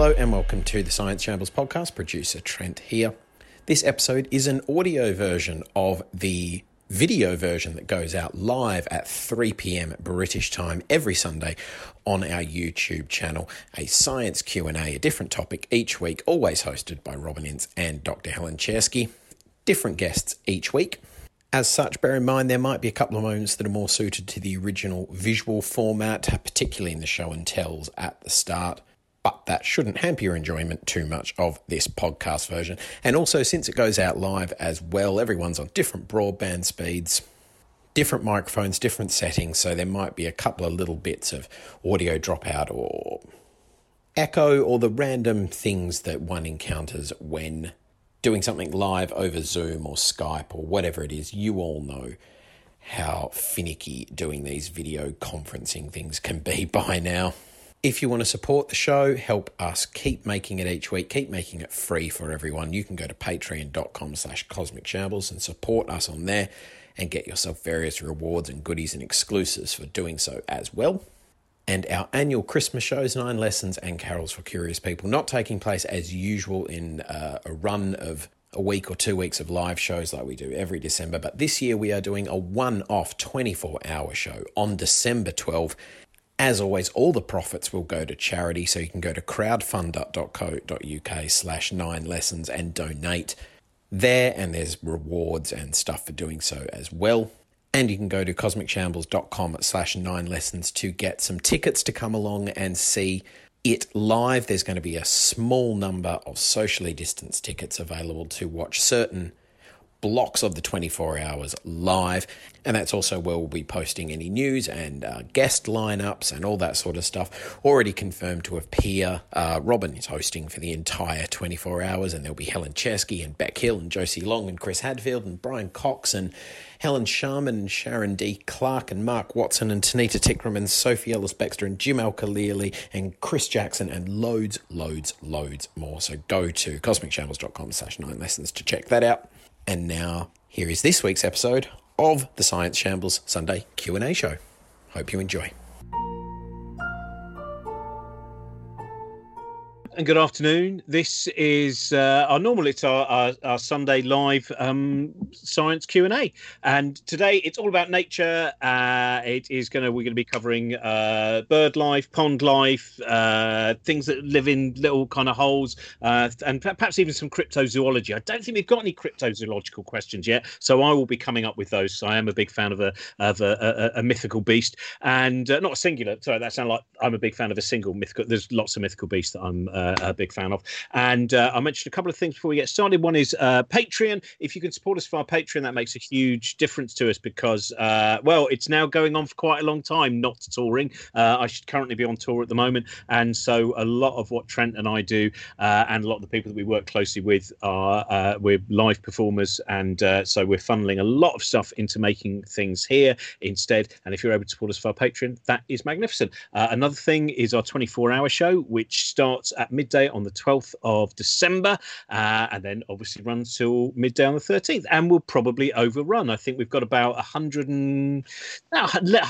Hello and welcome to the Science Shambles podcast. Producer Trent here. This episode is an audio version of the video version that goes out live at 3 p.m. British time every Sunday on our YouTube channel. A science Q&A, a different topic each week, always hosted by Robin Ince and Dr. Helen Czerski. Different guests each week. As such, bear in mind there might be a couple of moments that are more suited to the original visual format, particularly in the show and tells at the start but that shouldn't hamper your enjoyment too much of this podcast version. And also, since it goes out live as well, everyone's on different broadband speeds, different microphones, different settings, so there might be a couple of little bits of audio dropout or echo or the random things that one encounters when doing something live over Zoom or Skype or whatever it is. You all know how finicky doing these video conferencing things can be by now. If you want to support the show, help us keep making it each week, keep making it free for everyone, you can go to patreon.com slash cosmic shambles and support us on there and get yourself various rewards and goodies and exclusives for doing so as well. And our annual Christmas shows, Nine Lessons and Carols for Curious People, not taking place as usual in uh, a run of a week or two weeks of live shows like we do every December. But this year we are doing a one off 24 hour show on December 12 as always, all the profits will go to charity, so you can go to crowdfund.co.uk slash nine lessons and donate there, and there's rewards and stuff for doing so as well. And you can go to cosmicshambles.com slash nine lessons to get some tickets to come along and see it live. There's going to be a small number of socially distanced tickets available to watch certain blocks of the 24 hours live. And that's also where we'll be posting any news and uh, guest lineups and all that sort of stuff. Already confirmed to appear. Uh, Robin is hosting for the entire 24 hours, and there'll be Helen Czerski and Beck Hill and Josie Long and Chris Hadfield and Brian Cox and Helen Sharman and Sharon D. Clarke and Mark Watson and Tanita Tikaram and Sophie Ellis Bextor and Jim Al-Khalili and Chris Jackson and loads, loads, loads more. So go to cosmicshambles.com slash nine lessons to check that out. And now, here is this week's episode of the Science Shambles Sunday Q&A show. Hope you enjoy. And good afternoon. This is uh, our normal. It's our, our, our Sunday live um, science Q and A, and today it's all about nature. Uh, it is going to we're going to be covering uh, bird life, pond life, uh, things that live in little kind of holes, uh, and perhaps even some cryptozoology. I don't think we've got any cryptozoological questions yet, so I will be coming up with those. I am a big fan of a of a, a, a mythical beast, and uh, not a singular. Sorry, that sounds like I'm a big fan of a single mythical. There's lots of mythical beasts that I'm uh, a big fan of. And uh, I mentioned a couple of things before we get started. One is uh, Patreon. If you can support us via Patreon, that makes a huge difference to us because, uh, well, it's now going on for quite a long time, not touring. Uh, I should currently be on tour at the moment. And so a lot of what Trent and I do uh, and a lot of the people that we work closely with are we're live performers. And so we're funneling a lot of stuff into making things here instead. And if you're able to support us via Patreon, that is magnificent. another thing is our 24 hour show, which starts at midday on the 12th of December, uh, and then obviously runs till midday on the 13th, and we'll probably overrun. I think we've got about 100 and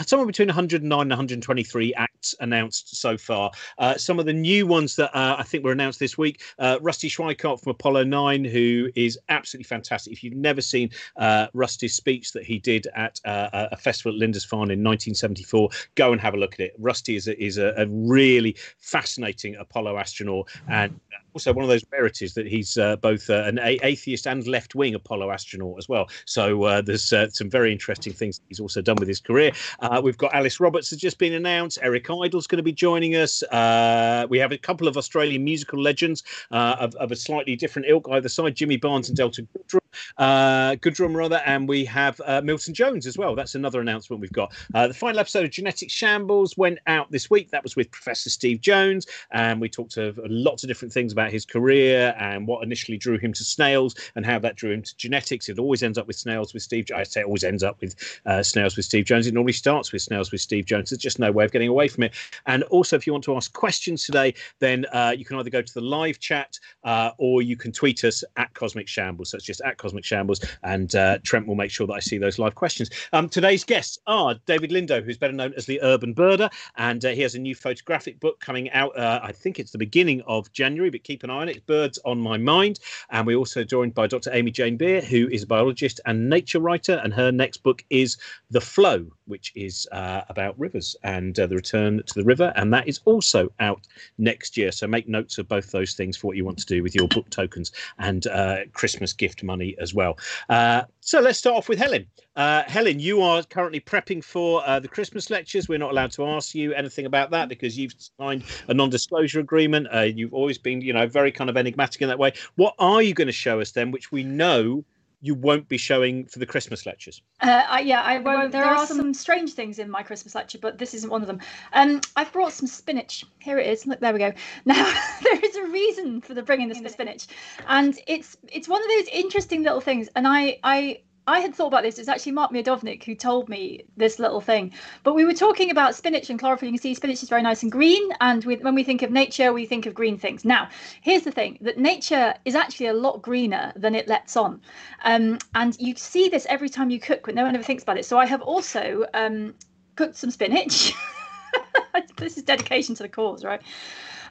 somewhere between 109 and 123 acts announced so far. Uh, some of the new ones that uh, I think were announced this week: uh, Rusty Schweickart from Apollo 9, who is absolutely fantastic. If you've never seen uh, Rusty's speech that he did at uh, a festival at Lindisfarne in 1974, go and have a look at it. Rusty is a, is a, a really fascinating Apollo astronaut and also one of those rarities that he's uh, both uh, an atheist and left wing Apollo astronaut as well. So uh, there's uh, some very interesting things he's also done with his career. Uh, we've got Alice Roberts has just been announced. Eric Idle's going to be joining us. Uh, we have a couple of Australian musical legends of, of, a slightly different ilk either side Jimmy Barnes and Delta Goodrum, uh, Goodrem rather, and we have Milton Jones as well. That's another announcement we've got. the final episode of Genetic Shambles went out this week. That was with Professor Steve Jones, and we talked to lots of different things about his career and what initially drew him to snails and how that drew him to genetics. It always ends up with snails with Steve. I say it always ends up with uh, snails with Steve Jones. It normally starts with snails with Steve Jones. There's just no way of getting away from it. And also, if you want to ask questions today, then uh, you can either go to the live chat uh, or you can tweet us at Cosmic Shambles. So it's just at Cosmic Shambles, and uh, Trent will make sure that I see those live questions. Um, today's guests are David Lindo, who's better known as the Urban Birder, and uh, he has a new photographic book coming out. Uh, I think it's the beginning of January, but keep an eye on it. Birds on My Mind. And we're also joined by Dr. Amy Jane Beer, who is a biologist and nature writer, and her next book is The Flow, which is uh, about rivers and uh, the return to the river. And that is also out next year. So make notes of both those things for what you want to do with your book tokens and uh, Christmas gift money as well. Uh, so let's start off with Helen. Uh, Helen, you are currently prepping for uh, the Christmas lectures. We're not allowed to ask you anything about that because you've signed a non-disclosure agreement. Uh, you've always been, you know, very kind of enigmatic in that way. What are you going to show us then, which we know you won't be showing for the Christmas lectures? Uh, I, yeah, I won't. There, there are some... some strange things in my Christmas lecture, but this isn't one of them. Um, I've brought some spinach. Here it is. Look, there we go. Now there is a reason for the bringing the spinach, and it's it's one of those interesting little things. And I I I had thought about this. It's actually Mark Miodownik who told me this little thing. But we were talking about spinach and chlorophyll. You can see spinach is very nice and green. And we, when we think of nature, we think of green things. Now, here's the thing that nature is actually a lot greener than it lets on. Um, and you see this every time you cook, but no one ever thinks about it. So I have also um, cooked some spinach. this is dedication to the cause, right?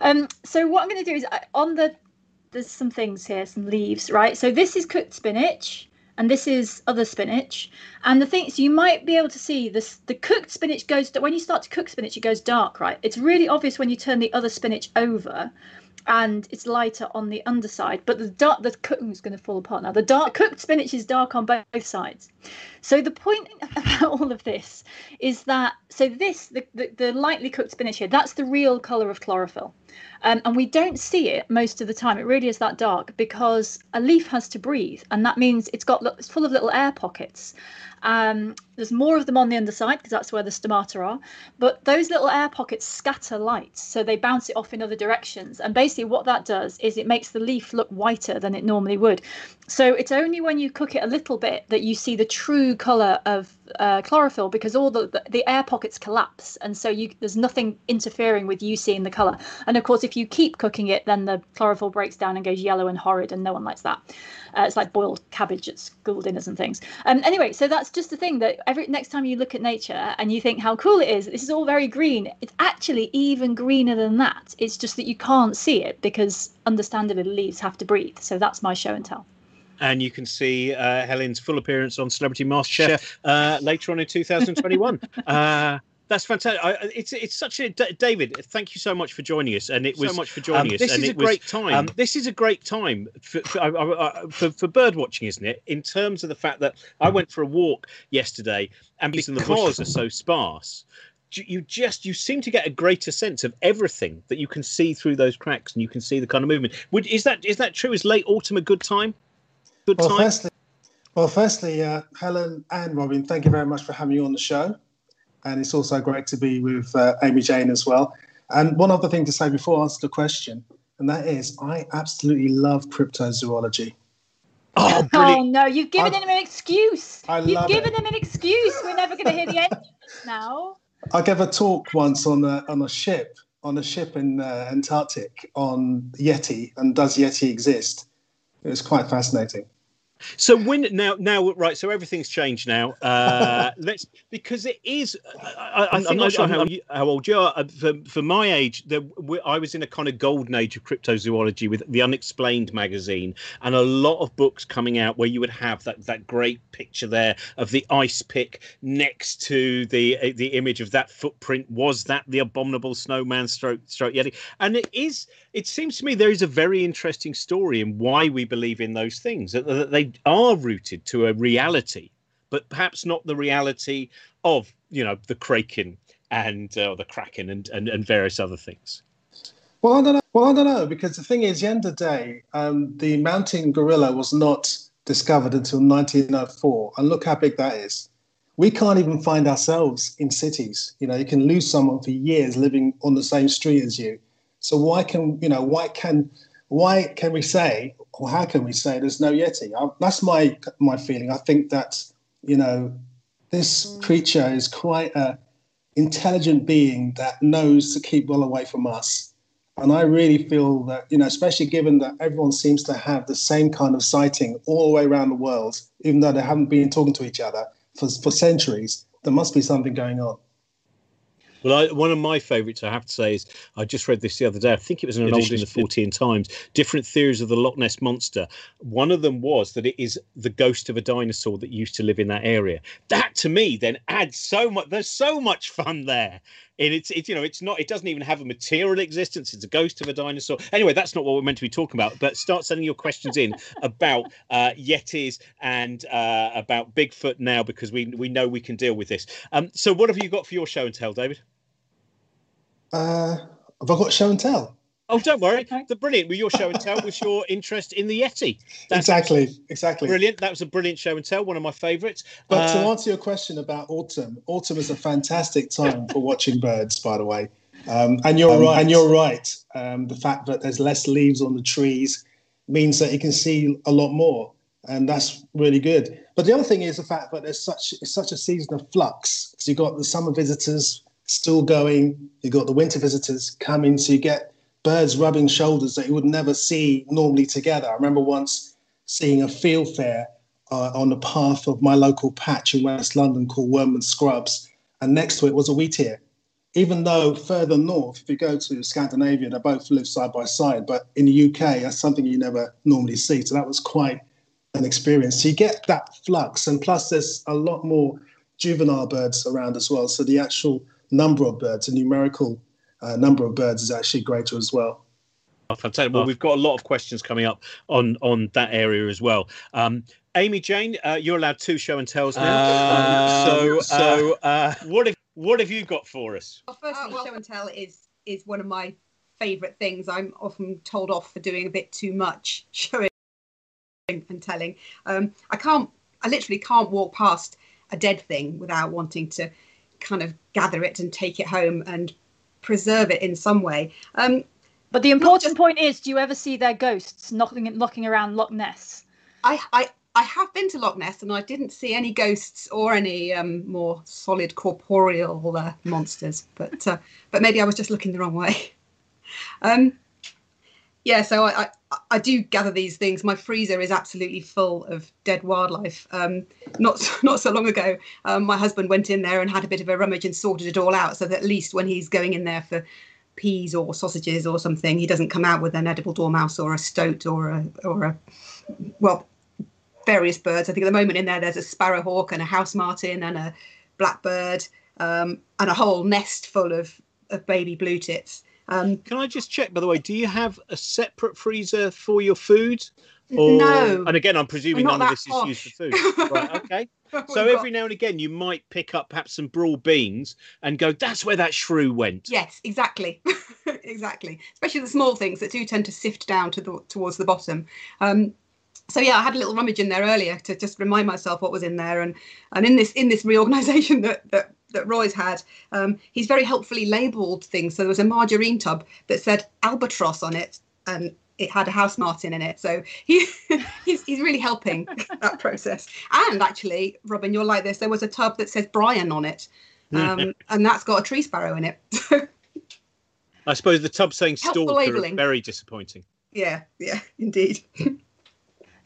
Um, so what I'm going to do is I, on the there's some things here, some leaves, right? So this is cooked spinach and this is other spinach. And the thing, so you might be able to see this. The cooked spinach goes when you start to cook spinach, it goes dark, right? It's really obvious when you turn the other spinach over, and it's lighter on the underside. But the dark, the cooking is going to fall apart now. The dark cooked spinach is dark on both sides. So the point about all of this is that so this the, the, the lightly cooked spinach here, that's the real color of chlorophyll. Um, and we don't see it most of the time. It really is that dark because a leaf has to breathe, and that means it's got it's full of little air pockets. Um, there's more of them on the underside because that's where the stomata are. But those little air pockets scatter light, so they bounce it off in other directions. And basically, what that does is it makes the leaf look whiter than it normally would. So it's only when you cook it a little bit that you see the true color of uh, chlorophyll because all the, the, air pockets collapse, and so you there's nothing interfering with you seeing the color. And of course, if you keep cooking it, then the chlorophyll breaks down and goes yellow and horrid, and no one likes that. Uh, it's like boiled cabbage at school dinners and things. Um, anyway, so that's just the thing that every next time you look at nature and you think how cool it is, this is all very green. It's actually even greener than that. It's just that you can't see it because, understandably, leaves have to breathe. So that's my show and tell and you can see uh, Helen's full appearance on Celebrity MasterChef uh, later on in 2021. uh, that's fantastic. I, it's it's such a David. Thank you so much for joining us, and it was so much for joining um, us. This is a was, great time. Um, this is a great time for for, for for, bird watching, isn't it? In terms of the fact that I went for a walk yesterday, and because the bushes are so sparse, you just you seem to get a greater sense of everything that you can see through those cracks, and you can see the kind of movement. Would is that is that true? Is late autumn a good time? Good well, time. Firstly, well, firstly, uh, Helen and Robin, thank you very much for having me on the show and it's also great to be with uh, Amy Jane as well. And one other thing to say before I ask the question, and that is, I absolutely love cryptozoology. Oh, oh no, you've given I, him an excuse. I you've given it. him an excuse. We're never going to hear the end now. I gave a talk once on a, on a ship on a ship in uh, Antarctic on Yeti and does Yeti exist? It was quite fascinating. So when now now right, so everything's changed now. Uh, let's because it is. I, am not sure how, how, old you are. Uh, for, for my age, there, I was in a kind of golden age of cryptozoology with the Unexplained magazine, and a lot of books coming out where you would have that that great picture there of the ice pick next to the uh, the image of that footprint. Was that the abominable snowman stroke stroke yeti? And it is. It seems to me there is a very interesting story in why we believe in those things. That, that they are rooted to a reality, but perhaps not the reality of you know the kraken and uh, the kraken and, and and various other things. Well, I don't know. Well, I don't know because the thing is, the end of the day, um, the mountain gorilla was not discovered until 1904, and look how big that is. We can't even find ourselves in cities. You know, you can lose someone for years living on the same street as you. So why can you know why can why can we say, or how can we say, there's no Yeti? I, that's my my feeling. I think that you know this mm. creature is quite a intelligent being that knows to keep well away from us. And I really feel that, you know, especially given that everyone seems to have the same kind of sighting all the way around the world, even though they haven't been talking to each other for, for centuries, there must be something going on. Well, I, one of my favourites, I have to say, is I just read this the other day. I think it was in an old in the Fortean Times. Different theories of the Loch Ness monster. One of them was that it is the ghost of a dinosaur that used to live in that area. That to me then adds so much. There's so much fun there. And it's, it's you know it's not it doesn't even have a material existence. It's a ghost of a dinosaur. Anyway that's not what we're meant to be talking about but start sending your questions in about uh, yetis and uh, about bigfoot now because we we know we can deal with this. Um, so what have you got for your show and tell david? Uh, have I got show and tell? Oh, don't worry. The brilliant. Well, your show and tell was your interest in the Yeti. That's exactly, exactly. Brilliant. That was a brilliant show and tell. One of my favourites. But uh, to answer your question about autumn, autumn is a fantastic time for watching birds. By the way, um, and you're um, right. And you're right. Um, the fact that there's less leaves on the trees means that you can see a lot more, and that's really good. But the other thing is the fact that there's such it's such a season of flux because you've got the summer visitors still going. You've got the winter visitors coming, so you get birds rubbing shoulders that you would never see normally together. I remember once seeing a fieldfare uh, on the path of my local patch in West London called Wormwood Scrubs, and next to it was a wheatear. Even though further north, if you go to Scandinavia, they both live side by side, but in the UK, that's something you never normally see. So that was quite an experience. So you get that flux, and plus there's a lot more juvenile birds around as well. So the actual number of birds, a numerical uh, number of birds is actually greater as well. Fantastic. Well, we've got a lot of questions coming up on on that area as well. Um, Amy Jane, uh, you're allowed two show and tells now. Uh, so, so uh, what have what have you got for us? Well, firstly, well, show and tell is is one of my favourite things. I'm often told off for doing a bit too much showing and telling. Um, I can't. I literally can't walk past a dead thing without wanting to kind of gather it and take it home and preserve it in some way. Um, but the important just, point is, do you ever see their ghosts knocking knocking around Loch Ness? I, I I have been to Loch Ness and I didn't see any ghosts or any um, more solid corporeal uh, monsters, but uh, but maybe I was just looking the wrong way. Um, yeah, so I, I, I do gather these things. My freezer is absolutely full of dead wildlife. Um, not not so long ago, um, my husband went in there and had a bit of a rummage and sorted it all out, so that at least when he's going in there for peas or sausages or something, he doesn't come out with an edible dormouse or a stoat or a or a well various birds. I think at the moment in there there's a sparrowhawk and a house martin and a blackbird um, and a whole nest full of, of baby blue tits. Um, Can I just check, by the way, do you have a separate freezer for your food? Or, no. And again, I'm presuming none of this posh. is used for food. right, okay. so every now and again, you might pick up perhaps some broad beans and go, that's where that shrew went. Yes, exactly. exactly. Especially the small things that do tend to sift down to the, towards the bottom. Um, so yeah, I had a little rummage in there earlier to just remind myself what was in there, and and in this in this reorganisation that that that Roy's had, um, he's very helpfully labelled things. So there was a margarine tub that said albatross on it, and it had a house martin in it. So he he's, he's really helping that process. And actually, Robin, you're like this. There was a tub that says Brian on it, um, and that's got a tree sparrow in it. I suppose the tub saying stalker is very disappointing. Yeah, yeah, indeed.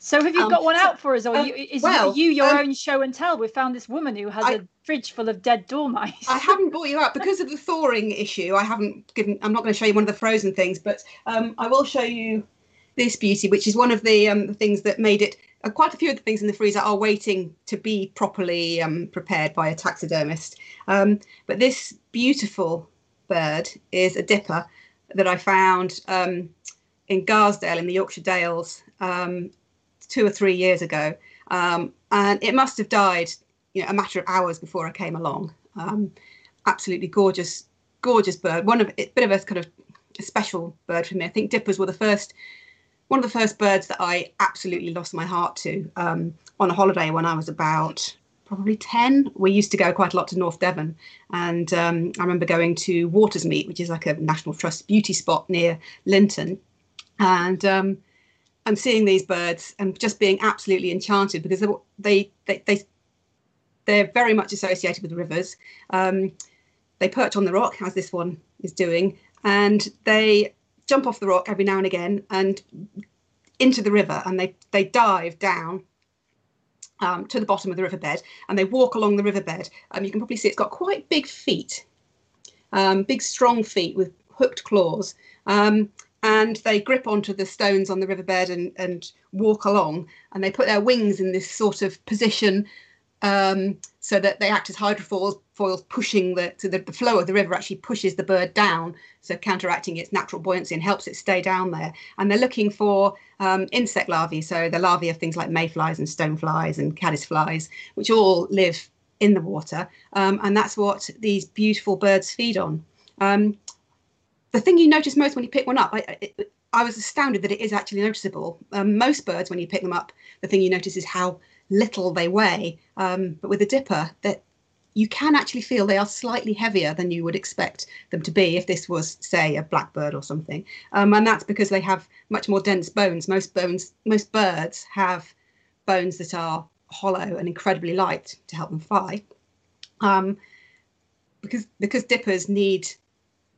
So have you um, got one out for us, or um, you, is well, you your um, own show and tell? We found this woman who has I, a fridge full of dead dormice. I haven't brought you out because of the thawing issue. I haven't given. I'm not going to show you one of the frozen things, but um, I will show you this beauty, which is one of the, um, things that made it. Uh, quite a few of the things in the freezer are waiting to be properly um, prepared by a taxidermist. but this beautiful bird is a dipper that I found in Garsdale in the Yorkshire Dales um, two or three years ago, um, and it must have died, you know, a matter of hours before I came along. Um, absolutely gorgeous, gorgeous bird. One of a bit of a kind of a special bird for me. I think dippers were the first, one of the first birds that I absolutely lost my heart to um, on a holiday when I was about probably 10 we used to go quite a lot to north devon and um, i remember going to watersmeet which is like a national trust beauty spot near lynton and um, I'm seeing these birds and just being absolutely enchanted because they they they they're very much associated with rivers. Um, they perch on the rock as this one is doing, and they jump off the rock every now and again and into the river, and they they dive down um, to the bottom of the riverbed, and they walk along the riverbed. Um, you can probably see it's got quite big feet, um, big strong feet with hooked claws. Um, and they grip onto the stones on the riverbed and, and walk along and they put their wings in this sort of position um, so that they act as hydrofoils foils pushing the so the, the flow of the river actually pushes the bird down so counteracting its natural buoyancy and helps it stay down there. And they're looking for um, insect larvae so the larvae of things like mayflies and stoneflies and caddisflies which all live in the water. Um, and that's what these beautiful birds feed on. Um, the thing you notice most when you pick one up, I, it, I was astounded that it is actually noticeable. Um, most birds, when you pick them up, the thing you notice is how little they weigh. Um, but with a dipper, that you can actually feel they are slightly heavier than you would expect them to be if this was, say, a blackbird or something. Um, and that's because they have much more dense bones. Most bones, most birds have bones that are hollow and incredibly light to help them fly. Um, because because dippers need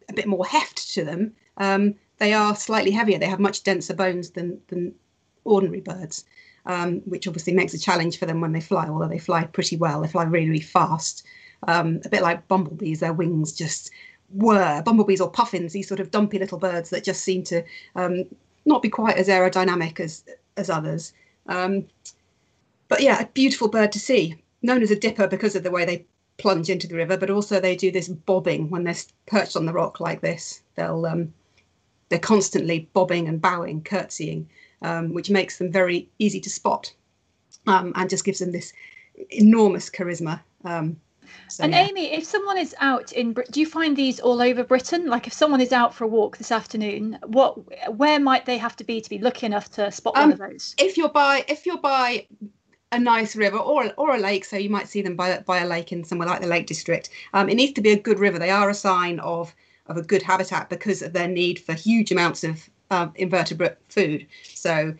a bit more heft to them, um, they are slightly heavier. They have much denser bones than than ordinary birds, um, which obviously makes a challenge for them when they fly. Although they fly pretty well, they fly really really fast. Um, a bit like bumblebees, their wings just whir. Bumblebees or puffins, these sort of dumpy little birds that just seem to um, not be quite as aerodynamic as as others. Um, but yeah, a beautiful bird to see. Known as a dipper because of the way they plunge into the river, but also they do this bobbing when they're perched on the rock like this. They'll um, they're constantly bobbing and bowing, curtsying, um, which makes them very easy to spot, um, and just gives them this enormous charisma. Um, so, and yeah. Amy, if someone is out in, do you find these all over Britain? Like if someone is out for a walk this afternoon, what, where might they have to be to be lucky enough to spot one of um, those? If you're by, if you're by a nice river or or a lake. So you might see them by by a lake in somewhere like the Lake District. Um, it needs to be a good river. They are a sign of of a good habitat because of their need for huge amounts of uh, invertebrate food. So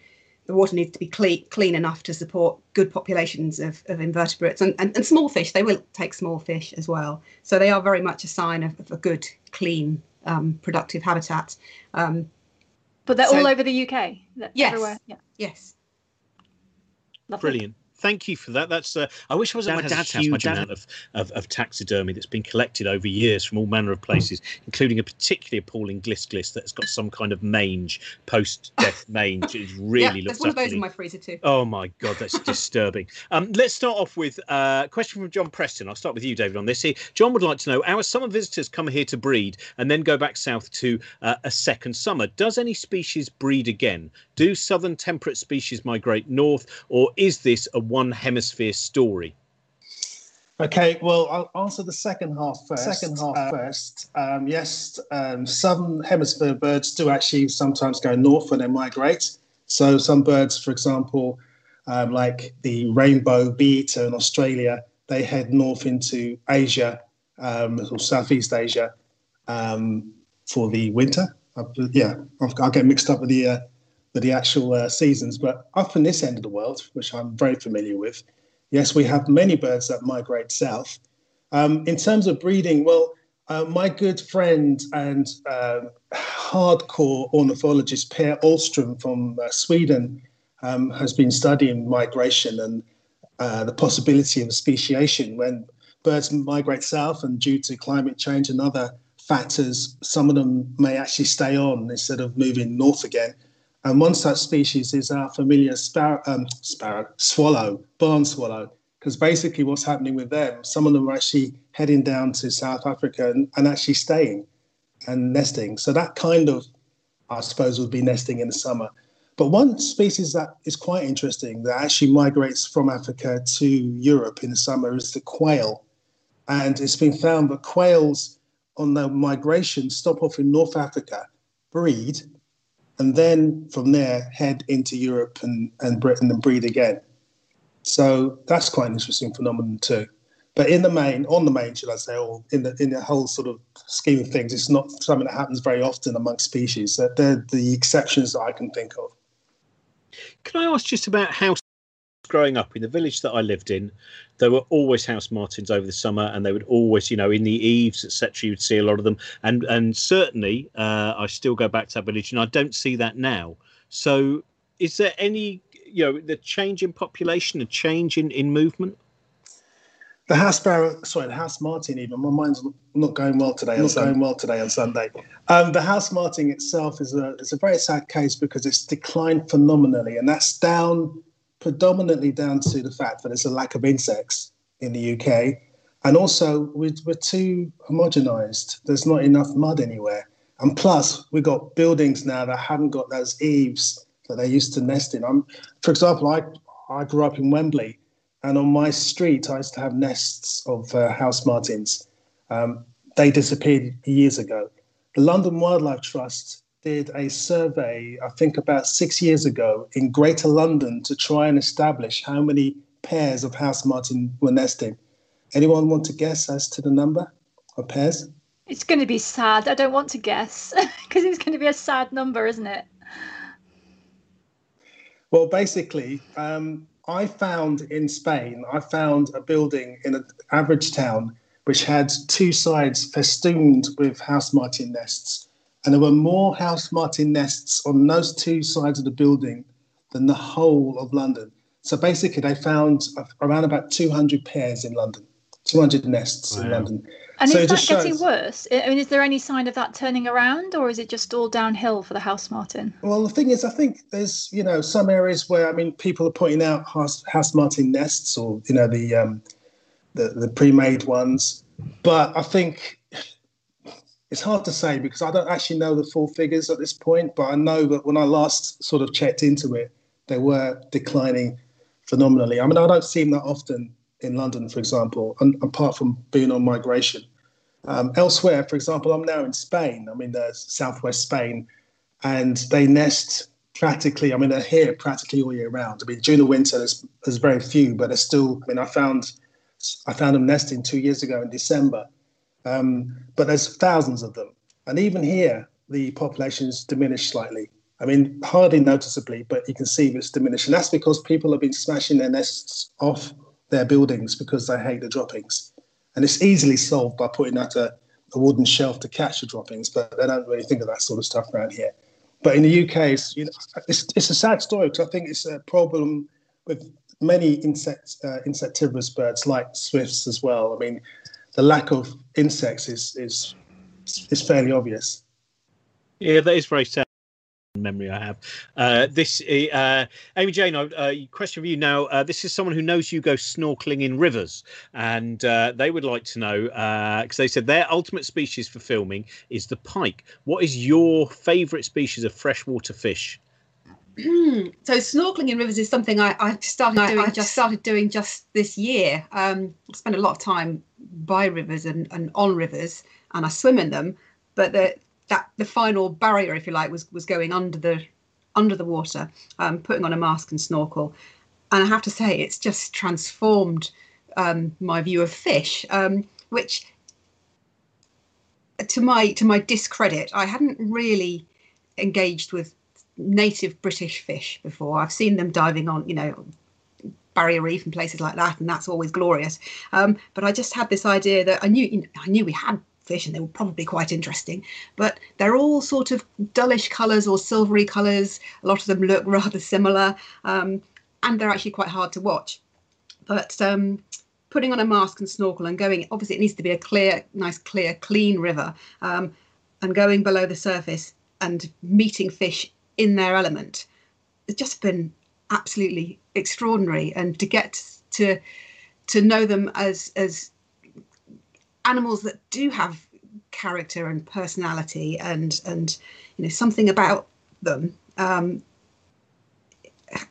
the water needs to be clean, clean enough to support good populations of, of invertebrates and, and, and, small fish. They will take small fish as well. So they are very much a sign of, of a good, clean, um, productive habitat. Um, but they're so, all over the UK. Yes. Everywhere. Yeah. Yes. Lovely. Brilliant thank you for that. That's uh, I wish I was at my dad's house. My dad amount of, of, of, taxidermy that's been collected over years from all manner of places, including a particularly appalling glisglis that's got some kind of mange, post-death mange. It really yeah, looks. There's one of those in my freezer too. Oh my god, that's disturbing. Um, let's start off with uh, a question from John Preston. I'll start with you, David, on this. Here, John would like to know: Our summer visitors come here to breed and then go back south to uh, a second summer. Does any species breed again? Do southern temperate species migrate north, or is this a one hemisphere story? Okay, well, I'll answer the second half first. Second half uh, first. Um, yes, um, southern hemisphere birds do actually sometimes go north when they migrate. So some birds, for example, um, like the rainbow bee eater in Australia, they head north into Asia um, or Southeast Asia um, for the winter. Uh, yeah, I'll, I'll, get mixed up with the uh, for the actual uh, seasons. But up in this end of the world, which I'm very familiar with, yes, we have many birds that migrate south. Um, in terms of breeding, well, uh, my good friend and uh, hardcore ornithologist Per Ahlström from uh, Sweden um, has been studying migration and uh, the possibility of speciation when birds migrate south and due to climate change and other factors, some of them may actually stay on instead of moving north again. And one such species is our familiar sparrow, um, sparrow swallow, barn swallow, because basically what's happening with them, some of them are actually heading down to South Africa and, and actually staying and nesting. So that kind of, I suppose, would be nesting in the summer. But one species that is quite interesting that actually migrates from Africa to Europe in the summer is the quail. And it's been found that quails on their migration stop off in North Africa, breed, and then from there head into Europe and, and Britain and breed again. So that's quite an interesting phenomenon too. But in the main, on the main, should I say, or in the in the whole sort of scheme of things, it's not something that happens very often amongst species. They're the exceptions that I can think of. Can I ask just about how growing up in the village that I lived in, there were always house martins over the summer, and they would always, you know, in the eaves, etc. You would see a lot of them, and and certainly, uh, I still go back to that village, and I don't see that now. So, is there any, you know, the change in population, a change in in movement? The house sparrow, sorry, the house martin. Even my mind's not going well today. Not going well today on Sunday. Um, the house martin itself is a is a very sad case because it's declined phenomenally, and that's down predominantly down to the fact that there's a lack of insects in the UK. And also, we're, we're too homogenized. There's not enough mud anywhere. And plus, we've got buildings now that haven't got those eaves that they used to nest in. I'm, for example, I, I grew up in Wembley, and on my street, I used to have nests of uh, house martins. Um, they disappeared years ago. The London Wildlife Trust did a survey, I think about six years ago, in Greater London to try and establish how many pairs of house martin were nesting. Anyone want to guess as to the number of pairs? It's going to be sad. I don't want to guess because it's going to be a sad number, isn't it? Well, basically, um, I found in Spain, I found a building in an average town which had two sides festooned with house martin nests and there were more house martin nests on those two sides of the building than the whole of London. So basically, they found around about 200 pairs in London, 200 nests wow. in London. And so is that getting shows... worse? I mean, is there any sign of that turning around, or is it just all downhill for the house martin? Well, the thing is, I think there's you know some areas where I mean people are pointing out house, house martin nests, or you know the um, the, the pre-made ones, but I think it's hard to say because I don't actually know the full figures at this point, but I know that when I last sort of checked into it, they were declining phenomenally. I mean, I don't see them that often in London, for example, apart from being on migration. Um, elsewhere, for example, I'm now in Spain. I'm in the southwest Spain, and they nest practically. I mean, they're here practically all year round. I mean, during the winter, there's, there's very few, but there's still. I mean, I found I found them nesting two years ago in December, um, but there's thousands of them. And even here, the population's diminished slightly. I mean, hardly noticeably, but you can see it's diminished. And that's because people have been smashing their nests off their buildings because they hate the droppings. And it's easily solved by putting out a, a wooden shelf to catch the droppings, but they don't really think of that sort of stuff around here. But in the UK, it's, you know, it's, it's a sad story because I think it's a problem with many insect, uh, insectivorous birds like swifts as well. I mean, the lack of insects is is is fairly obvious. Yeah, that is very sad memory I have. Uh, this, uh, Amy Jane, uh, question for you now. Uh, this is someone who knows you go snorkeling in rivers, and uh, they would like to know because uh, they said their ultimate species for filming is the pike. What is your favourite species of freshwater fish? So snorkeling in rivers is something I, I started doing. I just started doing just this year. Um, I spend a lot of time by rivers and, and on rivers, and I swim in them. But the that the final barrier, if you like, was was going under the under the water, um, putting on a mask and snorkel. And I have to say, it's just transformed um, my view of fish, um, which to my to my discredit, I hadn't really engaged with native British fish before. I've seen them diving on, you know, Barrier Reef and places like that, and that's always glorious. Um, but I just had this idea that I knew, you know, I knew we had fish and they were probably quite interesting, but they're all sort of dullish colours or silvery colours. A lot of them look rather similar, um, and they're actually quite hard to watch. But um, putting on a mask and snorkel and going, obviously, it needs to be a clear, nice, clear, clean river, um, and going below the surface and meeting fish in their element. It's just been absolutely extraordinary, and to get to to know them as as animals that do have character and personality and and you know something about them um,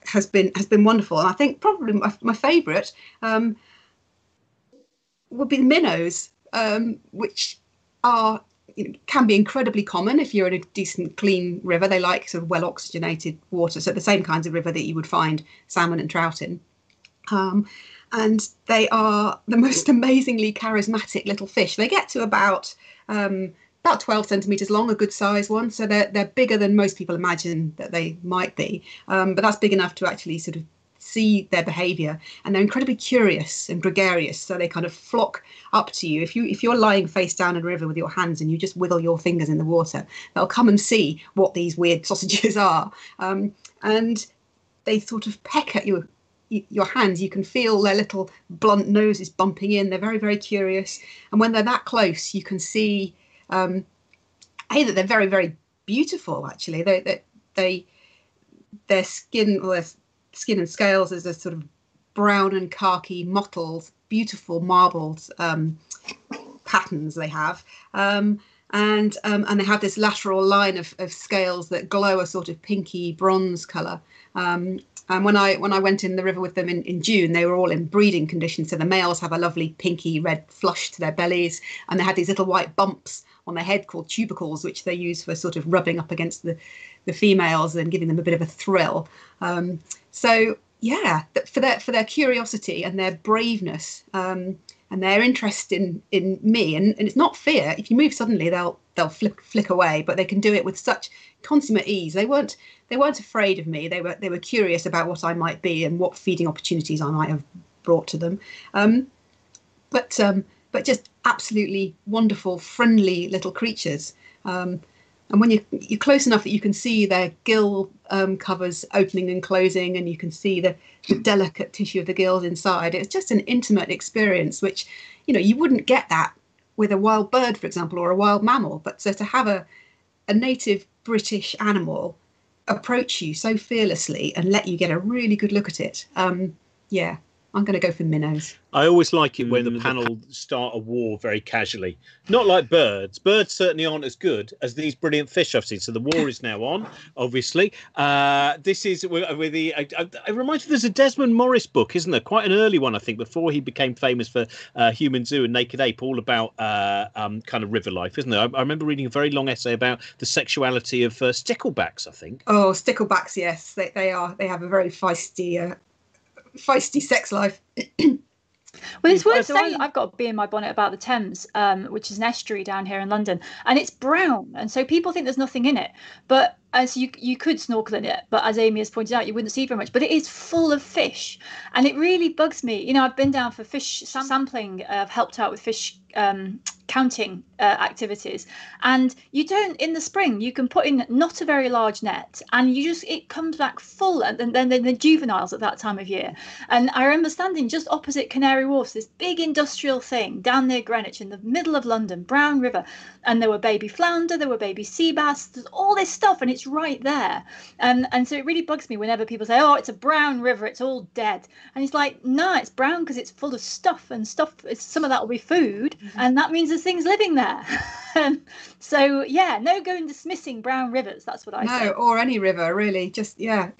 has been has been wonderful. And I think probably my, my favourite um, would be the minnows, um, which are know, can be incredibly common if you're in a decent, clean river. They like sort of well oxygenated water, so the same kinds of river that you would find salmon and trout in. Um, and they are the most amazingly charismatic little fish. They get to about um, about 12 centimeters long, a good size one. So they're they're bigger than most people imagine that they might be. Um, but that's big enough to actually sort of see their behavior and they're incredibly curious and gregarious so they kind of flock up to you. If you if you're lying face down in a river with your hands and you just wiggle your fingers in the water they'll come and see what these weird sausages are. Um, and they sort of peck at you your hands. You can feel their little blunt noses bumping in. They're very very curious. And when they're that close you can see um, hey that they're very very beautiful actually. They they, they their skin or their skin and scales is a sort of brown and khaki mottled, beautiful marbled um, patterns they have. Um, and um, and they have this lateral line of, of scales that glow a sort of pinky bronze color. Um, and when I when I went in the river with them in, in June, they were all in breeding condition. So the males have a lovely pinky red flush to their bellies, and they had these little white bumps on their head called tubercles, which they use for sort of rubbing up against the, the females and giving them a bit of a thrill. Um, so yeah, for their for their curiosity and their braveness um, and their interest in in me, and, and it's not fear. If you move suddenly, they'll they'll flick flick away, but they can do it with such consummate ease. They weren't they weren't afraid of me. They were they were curious about what I might be and what feeding opportunities I might have brought to them. Um, but um, but just absolutely wonderful, friendly little creatures. Um, and when you, you're close enough that you can see their gill um, covers opening and closing, and you can see the, the delicate tissue of the gills inside, it's just an intimate experience, which you know you wouldn't get that with a wild bird, for example, or a wild mammal. But so to have a a native British animal approach you so fearlessly and let you get a really good look at it, um, yeah, I'm going to go for minnows. I always like it when the mm. panel start a war very casually. Not like birds. Birds certainly aren't as good as these brilliant fish I've seen. So the war is now on, obviously. Uh, this is with, with the. I, I, I remind you, there's a Desmond Morris book, isn't there? Quite an early one, I think, before he became famous for uh, Human Zoo and Naked Ape, all about uh, um, kind of river life, isn't there? I, I, remember reading a very long essay about the sexuality of uh, sticklebacks. I think. Oh, sticklebacks, yes, they, they are. They have a very feisty uh, feisty sex life. Well, it's worth saying I've got a bee in my bonnet about the Thames, um, which is an estuary down here in London, and it's brown, and so people think there's nothing in it. But as you you could snorkel in it, but as Amy has pointed out, you wouldn't see very much. But it is full of fish, and it really bugs me. You know, I've been down for fish sampling. Uh, I've helped out with fish um, counting uh, activities and you don't in the spring you can put in not a very large net and you just it comes back full and then then the juveniles at that time of year and i remember standing just opposite canary wharf this big industrial thing down near greenwich in the middle of london brown river and there were baby flounder there were baby sea bass there's all this stuff and it's right there and and so it really bugs me whenever people say oh it's a brown river it's all dead and it's like no it's brown because it's full of stuff and stuff some of that will be food mm-hmm. and that means there's things living there. so yeah, no going dismissing brown rivers. That's what I no, say. or any river really. Just yeah,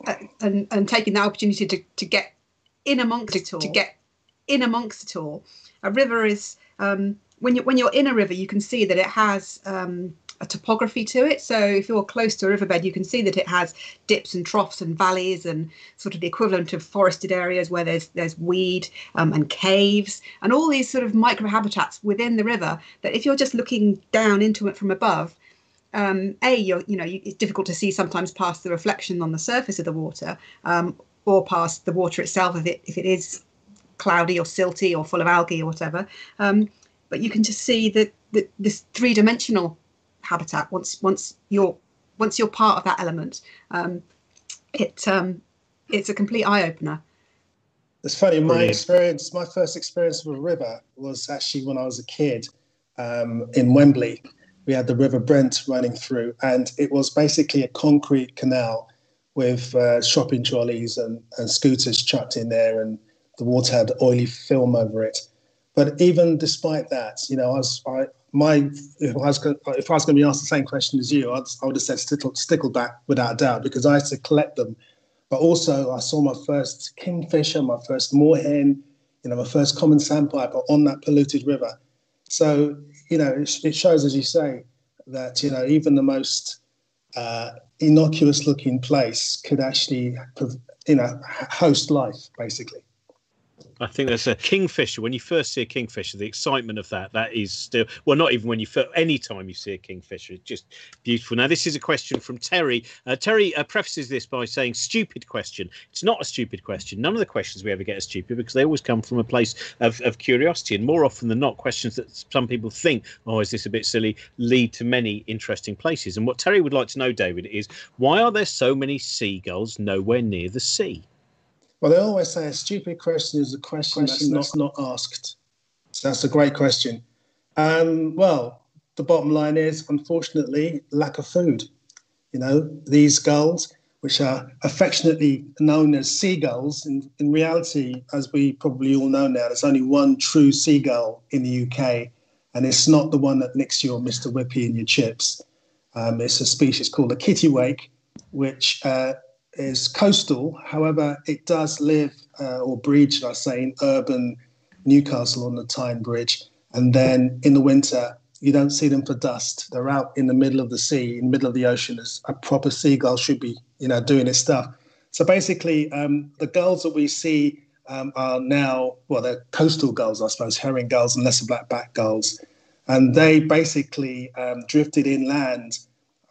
and and taking that opportunity to to get in amongst it all. To get in amongst it all. A river is um, when you when you're in a river, you can see that it has um, a topography to it. So if you're close to a riverbed, you can see that it has dips and troughs and valleys and sort of the equivalent of forested areas where there's there's weed um, and caves and all these sort of microhabitats within the river. That if you're just looking down into it from above, um, a you're you know it's difficult to see sometimes past the reflection on the surface of the water um, or past the water itself if it if it is cloudy or silty or full of algae or whatever. Um, but you can just see that this three dimensional habitat once once you're once you're part of that element um, it um, it's a complete eye opener it's funny my Brilliant. experience my first experience with a river was actually when i was a kid um, in wembley. We had the river brent running through and it was basically a concrete canal with uh, shopping trolleys and, and scooters chucked in there and the water had oily film over it. But even despite that you know i was I, my if I was going, if I was going to be asked the same question as you, I'd, I would have said stickle, stickleback without a doubt because I used to collect them. But also, I saw my first kingfisher, my first moorhen, you know, my first common sandpiper on that polluted river. So you know, it, it shows, as you say, that you know even the most uh, innocuous-looking place could actually, you know, host life, basically. I think that's a kingfisher. When you first see a kingfisher, the excitement of that, that is still, well, not even when you, any time you see a kingfisher, it's just beautiful. Now, this is a question from Terry. Uh, Terry uh, prefaces this by saying, stupid question. It's not a stupid question. None of the questions we ever get are stupid because they always come from a place of, of curiosity. And more often than not, questions that some people think, oh, is this a bit silly, lead to many interesting places. And what Terry would like to know, David, is why are there so many seagulls nowhere near the sea? Well, they always say a stupid question is a question, question that's, not, not asked. So that's a great question. Um, well, the bottom line is, unfortunately, lack of food. You know, these gulls, which are affectionately known as seagulls, in, in reality, as we probably all know now, there's only one true seagull in the UK, and it's not the one that nicks your Mr. Whippy in your chips. Um, it's a species called a kittiwake, which uh, is coastal. However, it does live uh, or breed, should I say, in urban Newcastle on the Tyne Bridge. And then in the winter, you don't see them for dust. They're out in the middle of the sea, in the middle of the ocean, as a proper seagull should be, you know, doing its stuff. So basically, um, the gulls that we see um, are now, well, they're coastal gulls, I suppose, herring gulls and lesser black-backed gulls. And they basically um, drifted inland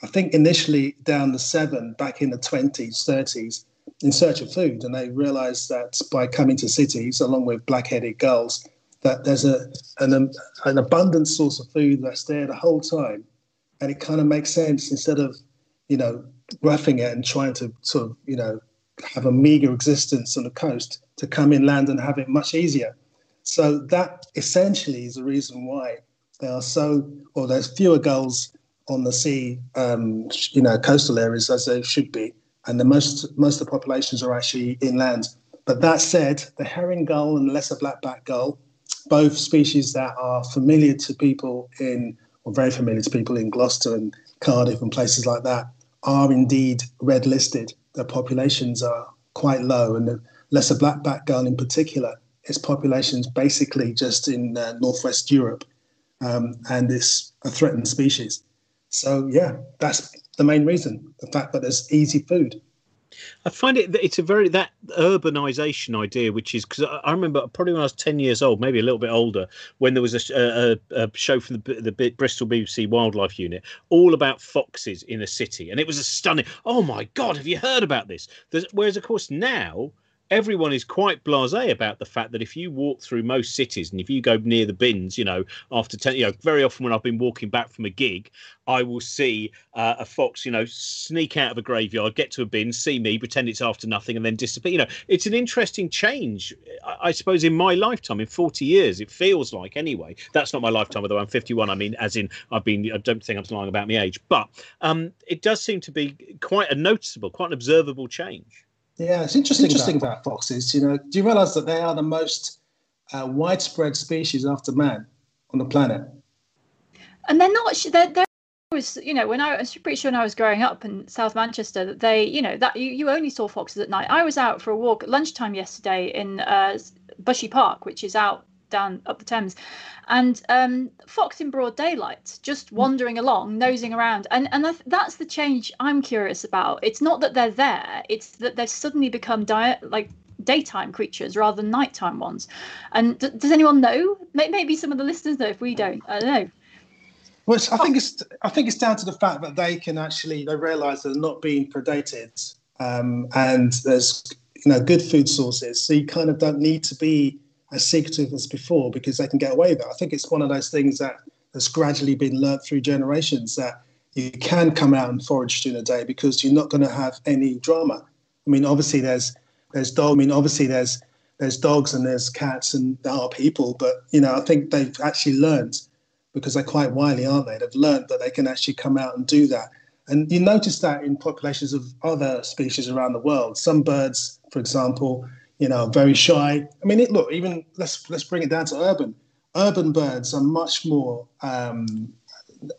I think initially down the Severn back in the 20s, 30s, in search of food. And they realized that by coming to cities, along with black headed gulls, that there's a, an, um, an abundant source of food that's there the whole time. And it kind of makes sense instead of, you know, roughing it and trying to sort of, you know, have a meager existence on the coast to come inland and have it much easier. So that essentially is the reason why there are so, or there's fewer gulls on the sea, um, you know, coastal areas as they should be, and the most most of the populations are actually inland. But that said, the herring gull and lesser blackback gull, both species that are familiar to people in, or very familiar to people in Gloucester and Cardiff and places like that, are indeed red listed. Their populations are quite low, and the lesser blackback gull in particular, its populations basically just in uh, northwest Europe, um, and it's a threatened species. So yeah, that's the main reason: the fact that there's easy food. I find it it's a very that urbanization idea, which is because I remember probably when I was ten years old, maybe a little bit older, when there was a, a, a show from the, the Bristol BBC Wildlife Unit all about foxes in a city, and it was a stunning. Oh my God, have you heard about this? There's, whereas of course now everyone is quite blasé about the fact that if you walk through most cities and if you go near the bins, you know, after 10, you know, very often when I've been walking back from a gig, I will see uh, a fox, you know, sneak out of a graveyard, get to a bin, see me, pretend it's after nothing, and then disappear. You know, it's an interesting change, I, I suppose, in my lifetime, in 40 years, it feels like anyway. That's not my lifetime, although I'm 51. I mean, as in, I've been, I don't think I'm lying about my age, but um, it does seem to be quite a noticeable, quite an observable change. Yeah, it's interesting, interesting about, about foxes. You know, do you realize that they are the most uh, widespread species after man on the planet? And they're not. They're, they're was you know when I was pretty sure when I was growing up in South Manchester that they you know that you, you only saw foxes at night. I was out for a walk at lunchtime yesterday in uh, Bushy Park, which is out down up the Thames, and um, fox in broad daylight, just hmm. wandering along, nosing around, and and that's the change I'm curious about. It's not that they're there; it's that they've suddenly become diet like daytime creatures rather than nighttime ones. And d- does anyone know? Maybe some of the listeners know if we don't. I don't know. Well, I think it's I think it's down to the fact that they can actually they realise they're not being predated, um, and there's you know good food sources, so you kind of don't need to be as secretive as before because they can get away with it. I think it's one of those things that has gradually been learnt through generations that you can come out and forage during the day because you're not going to have any drama. I mean, obviously there's there's dog. I mean, obviously there's there's dogs and there's cats and there are people, but you know, I think they've actually learned because they're quite wily, aren't they? They've learned that they can actually come out and do that. And you notice that in populations of other species around the world. Some birds, for example, you know, very shy. I mean, it, look, even let's let's bring it down to urban. Urban birds are much more um,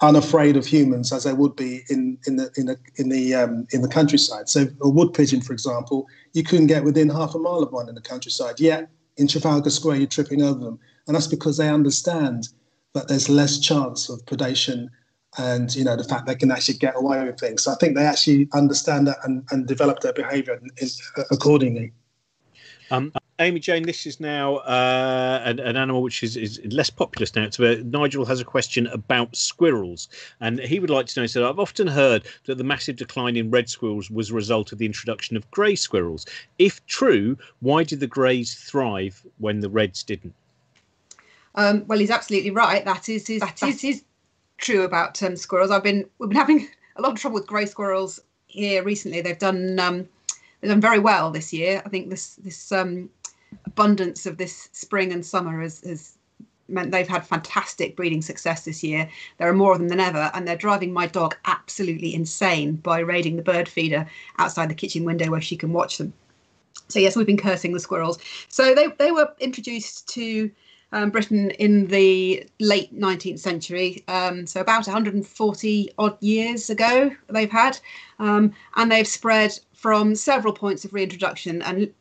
unafraid of humans as they would be in in the in the in the um, in the countryside. So a wood pigeon, for example, you couldn't get within half a mile of one in the countryside. Yet in Trafalgar Square, you're tripping over them, and that's because they understand that there's less chance of predation and you know the fact they can actually get away with things. So I think they actually understand that and, and develop their behaviour accordingly. Um, Amy Jane, this is now uh, an, an, animal which is, is less populous now. It's where Nigel has a question about squirrels, and he would like to know. So I've often heard that the massive decline in red squirrels was a result of the introduction of grey squirrels. If true, why did the greys thrive when the reds didn't? Um, well, he's absolutely right. That is, that is, is true about um, squirrels. I've been we've been having a lot of trouble with grey squirrels here recently. They've done um, done very well this year. I think this this um, abundance of this spring and summer has, has meant they've had fantastic breeding success this year. There are more of them than ever, and they're driving my dog absolutely insane by raiding the bird feeder outside the kitchen window where she can watch them. So yes, we've been cursing the squirrels. So they they were introduced to um, Britain in the late 19th century, um, so about 140 odd years ago they've had, um, and they've spread from several points of reintroduction and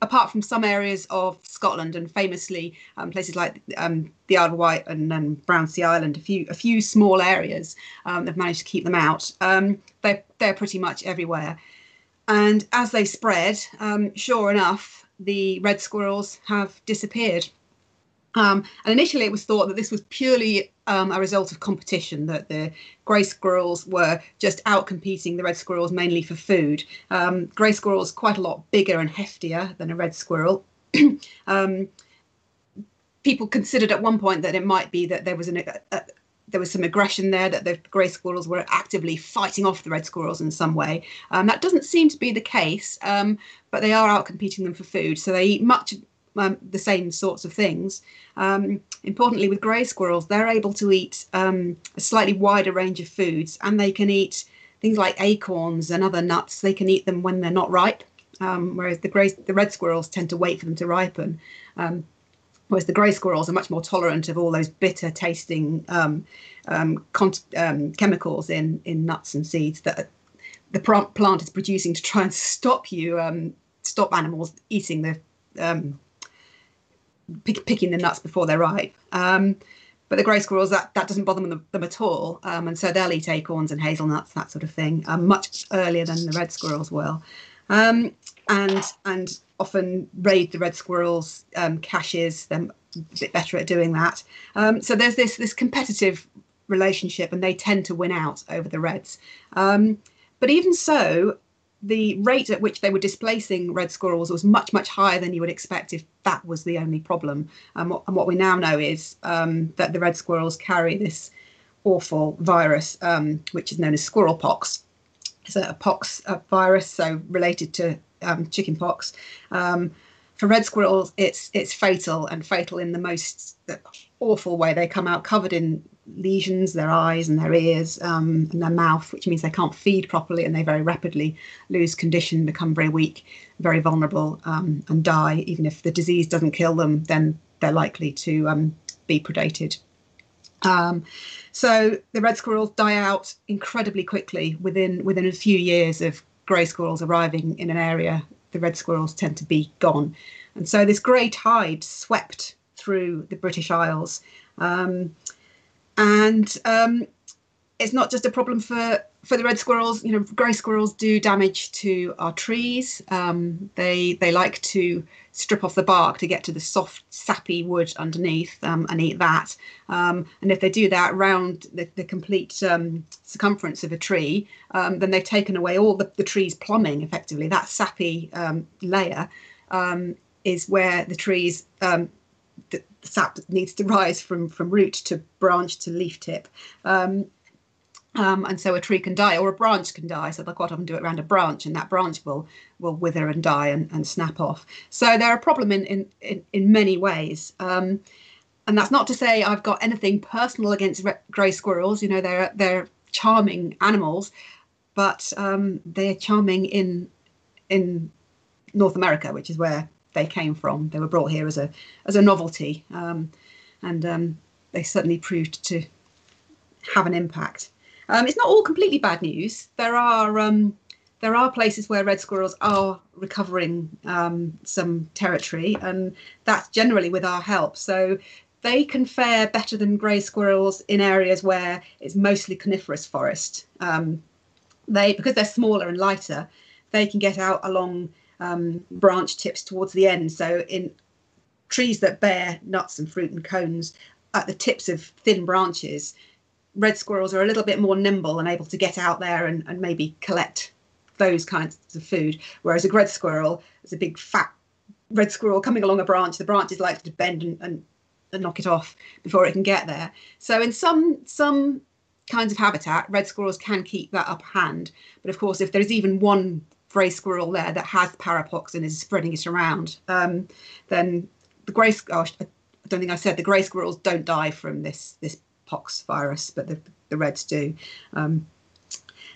apart from some areas of Scotland and famously um, places like um, the Isle of Wight and, and Brownsea Island, a few a few small areas, um, they've managed to keep them out. Um, they they're pretty much everywhere, and as they spread, um, sure enough, the red squirrels have disappeared. Um, and initially, it was thought that this was purely um, a result of competition, that the grey squirrels were just out competing the red squirrels mainly for food. Um, grey squirrels quite a lot bigger and heftier than a red squirrel. Um, people considered at one point that it might be that there was an a, a, there was some aggression there, that the grey squirrels were actively fighting off the red squirrels in some way. Um, that doesn't seem to be the case, um, but they are out competing them for food. So they eat much um, the same sorts of things. Um, importantly, with grey squirrels, they're able to eat um, a slightly wider range of foods, and they can eat things like acorns and other nuts. They can eat them when they're not ripe, um, whereas the grey, the red squirrels tend to wait for them to ripen. Um, whereas the grey squirrels are much more tolerant of all those bitter tasting um, chemicals in in nuts and seeds that the plant is producing to try and stop you stop animals eating the um, pick, picking the nuts before they're ripe. Um, but the grey squirrels, that, that doesn't bother them, them at all. Um, and so they'll eat acorns and hazelnuts, that sort of thing, um, much earlier than the red squirrels will. Um, and and often raid the red squirrels' um, caches. They're a bit better at doing that. Um, so there's this this competitive relationship, and they tend to win out over the reds. But even so, the rate at which they were displacing red squirrels was much, much higher than you would expect if that was the only problem. Um, and what we now know is um, that the red squirrels carry this awful virus, um, which is known as squirrel pox. It's a, pox a virus, so related to um, chicken pox. Um, for red squirrels, it's it's fatal and fatal in the most awful way. They come out covered in lesions, their eyes and their ears um, and their mouth, which means they can't feed properly and they very rapidly lose condition, become very weak, very vulnerable, um, and die. Even if the disease doesn't kill them, then they're likely to um, be predated. Um, so the red squirrels die out incredibly quickly within within a few years of grey squirrels arriving in an area. The red squirrels tend to be gone, and so this grey tide swept through the British Isles. Um, and um, it's not just a problem for for the red squirrels. You know, grey squirrels do damage to our trees. Um, they they like to strip off the bark to get to the soft, sappy wood underneath um, and eat that. Um, and if they do that around the, the complete um, circumference of a tree, um, then they've taken away all the, the tree's plumbing. Effectively, that sappy layer is where the trees sap needs to rise from from root to branch to leaf tip. Um, um, and so a tree can die or a branch can die. So they'll quite often do it around a branch, and that branch will will wither and die and, and snap off. So they're a problem in in, in, in many ways. Um, and that's not to say I've got anything personal against grey squirrels. You know, they're they're charming animals, but um, they're charming in in North America, which is where they came from. They were brought here as a as a novelty, um, and um, they certainly proved to have an impact. Um, it's not all completely bad news. There are um, there are places where red squirrels are recovering um, some territory, and that's generally with our help. So they can fare better than grey squirrels in areas where it's mostly coniferous forest. Um, they because they're smaller and lighter, they can get out along um, branch tips towards the end. So in trees that bear nuts and fruit and cones at the tips of thin branches, red squirrels are a little bit more nimble and able to get out there and, and maybe collect those kinds of food. Whereas a red squirrel is a big fat red squirrel coming along a branch. The branch is likely to bend and, and, and knock it off before it can get there. So in some some kinds of habitat, red squirrels can keep that upper hand. But of course, if there's even one grey squirrel there that has parapox and is spreading it around, um, then the grey. Gosh, I don't think I said the grey squirrels don't die from this this pox virus, but the the reds do. Um,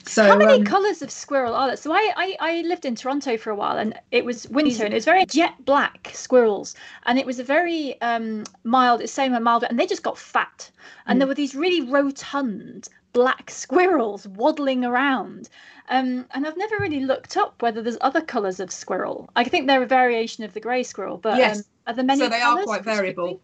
so how many um, colours of squirrel are there? So I, I, I lived in Toronto for a while, and it was winter, and it was very jet black squirrels, and it was a very um, mild. It's saying a mild, and they just got fat, and mm. there were these really rotund black squirrels waddling around. Um, and I've never really looked up whether there's other colours of squirrel. I think they're a variation of the grey squirrel, but yes. um, are there many? So they are quite variable.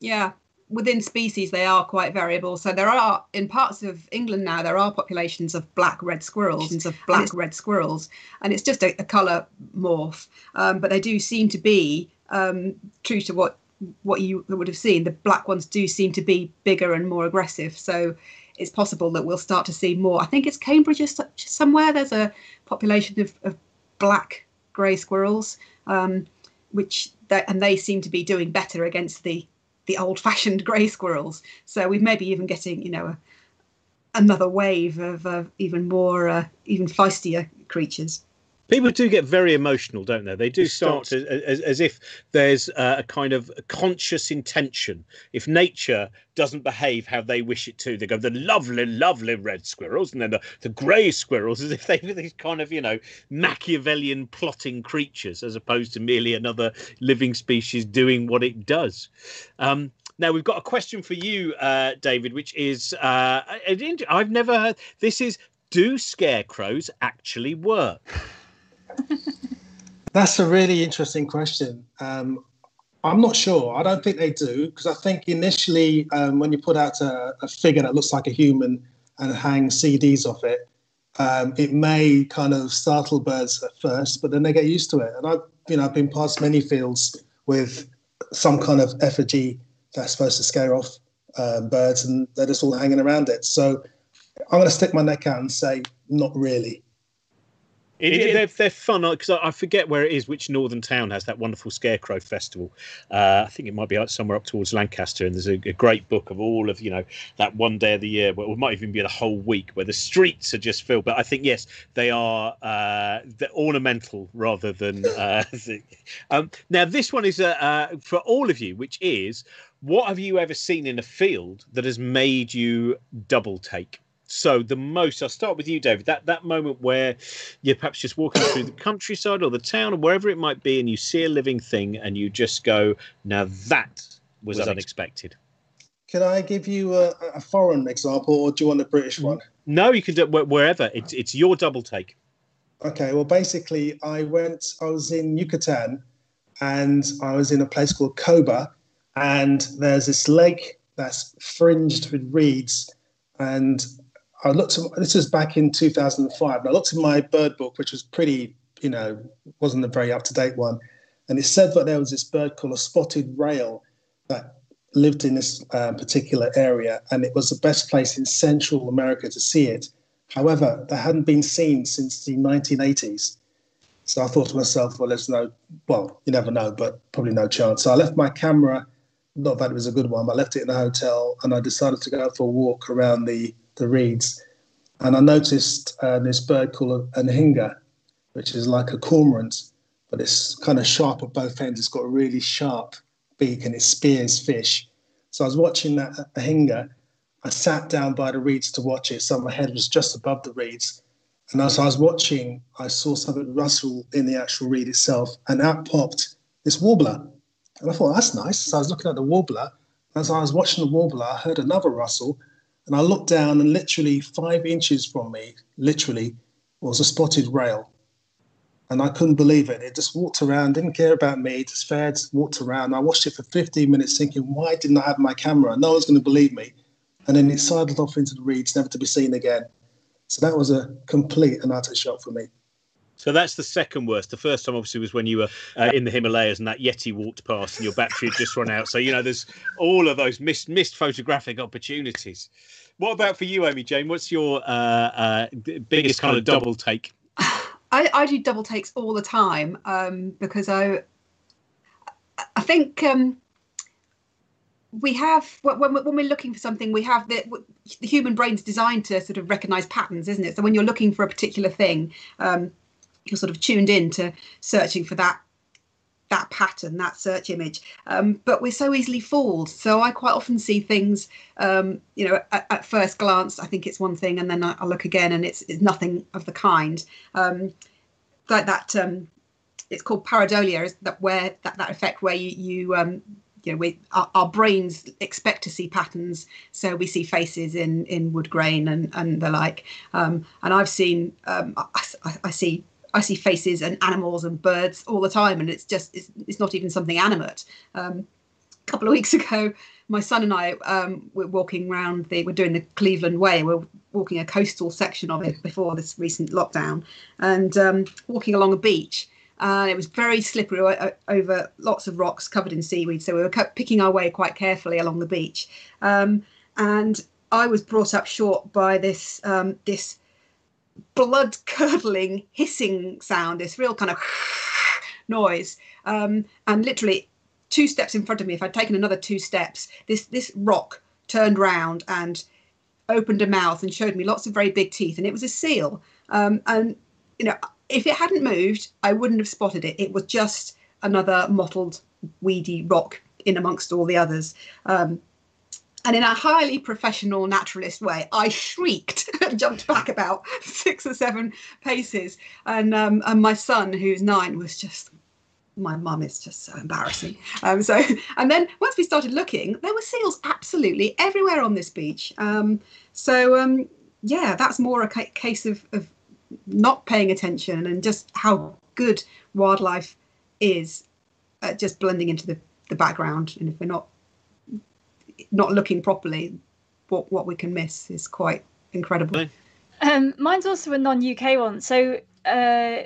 Yeah, within species they are quite variable so there are in parts of england now there are populations of black red squirrels and of black red squirrels and it's just a, a color morph um, but they do seem to be um, true to what what you would have seen the black ones do seem to be bigger and more aggressive so it's possible that we'll start to see more i think it's cambridge somewhere there's a population of, of black grey squirrels um, which they, and they seem to be doing better against the the old-fashioned grey squirrels. So we may be even getting, you know, a, another wave of uh, even more, uh, even feistier creatures. People do get very emotional, don't they? They do start to, as, as if there's a kind of conscious intention. If nature doesn't behave how they wish it to, they go the lovely, lovely red squirrels, and then the, the grey squirrels, as if they were these kind of, you know, Machiavellian plotting creatures, as opposed to merely another living species doing what it does. Um, now we've got a question for you, uh, David, which is uh, I've never heard. This is do scarecrows actually work? That's a really interesting question. Um, I'm not sure. I don't think they do because I think initially, um, when you put out a, a, figure that looks like a human and hang CDs off it, um, it may kind of startle birds at first, but then they get used to it. And I've, you know, I've been past many fields with some kind of effigy that's supposed to scare off um, birds, and they're just all hanging around it. So I'm going to stick my neck out and say, not really. It, it, they're, they're fun because I, I, forget where it is. Which northern town has that wonderful Scarecrow Festival? Uh, I think it might be somewhere up towards Lancaster. And there's a, a, great book of all of you know that one day of the year, well, it might even be the whole week, where the streets are just filled. But I think yes, they are uh, ornamental rather than. Uh, um, now this one is uh, uh, for all of you, which is what have you ever seen in a field that has made you double take? So the most, I'll start with you, David. That that moment where you're perhaps just walking through the countryside or the town or wherever it might be, and you see a living thing, and you just go, "Now that was, was unexpected." Can I give you a, a, foreign example, or do you want a British one? No, you can do it wherever. It's it's your double take. Okay. Well, basically, I went. I was in Yucatan, and I was in a place called Coba, and there's this lake that's fringed with reeds, and I looked at this was back in 2005, and I looked at my bird book, which was pretty, you know, wasn't a very up to date one, and it said that there was this bird called a spotted rail that lived in this uh, particular area, and it was the best place in Central America to see it. However, they hadn't been seen since the 1980s. So I thought to myself, well, there's no, well, you never know, but probably no chance. So I left my camera, not that it was a good one, but I left it in a hotel and I decided to go for a walk around the the reeds. And I noticed uh, this bird called anhinga, which is like a cormorant, but it's kind of sharp at both ends. It's got a really sharp beak and it spears fish. So I was watching that hinga. I sat down by the reeds to watch it. So my head was just above the reeds. And as I was watching, I saw something rustle in the actual reed itself, and out popped this warbler. And I thought, that's nice. So I was looking at the warbler. As I was watching the warbler, I heard another rustle, and I looked down, and literally five inches from me, literally, was a spotted rail. And I couldn't believe it. It just walked around, didn't care about me, just fared, walked around. I watched it for 15 minutes thinking, why didn't I have my camera? No one's going to believe me. And then it sidled off into the reeds, never to be seen again. So that was a complete and utter shock for me. So that's the second worst. The first time, obviously, was when you were uh, in the Himalayas and that Yeti walked past and your battery had just run out. So you know, there's all of those missed missed photographic opportunities. What about for you, Amy Jane? What's your uh, uh, biggest kind of double take? I, I do double takes all the time um, because I I think um, we have when, when we're looking for something we have the, the human brain's designed to sort of recognize patterns isn't it so when you're looking for a particular thing um, you're sort of tuned in to searching for that that pattern that search image um, but we're so easily fooled so i quite often see things um, you know at, at, first glance i think it's one thing and then i, I look again and it's, it's nothing of the kind um, like that um, it's called pareidolia is that where that, that effect where you, you um, you know, we our, our, brains expect to see patterns, so we see faces in in wood grain and and the like. Um, and I've seen, um, I, I, see. I see faces and animals and birds all the time, and it's just it's, it's not even something animate. Um, a couple of weeks ago, my son and I um, were walking around the we're doing the Cleveland Way. We're walking a coastal section of it before this recent lockdown, and um, walking along a beach and it was very slippery over lots of rocks covered in seaweed. So we were picking our way quite carefully along the beach, um, and I was brought up short by this um, this blood curdling hissing sound, this real kind of noise, um, and literally two steps in front of me. If I'd taken another two steps, this this rock turned round and opened a mouth and showed me lots of very big teeth, and it was a seal. Um, and you know, if it hadn't moved, I wouldn't have spotted it. It was just another mottled, weedy rock in amongst all the others. Um, and in a highly professional naturalist way, I shrieked and jumped back about six or seven paces. And um, and my son, who's nine, was just my mum is just so embarrassing. Um, so and then once we started looking, there were seals absolutely everywhere on this beach. Um, so um, yeah, that's more a ca- case of, of not paying attention and just how good wildlife is at just blending into the, the background. And if we're not not looking properly, what what we can miss is quite incredible. Um, mine's also a non-UK one. So uh,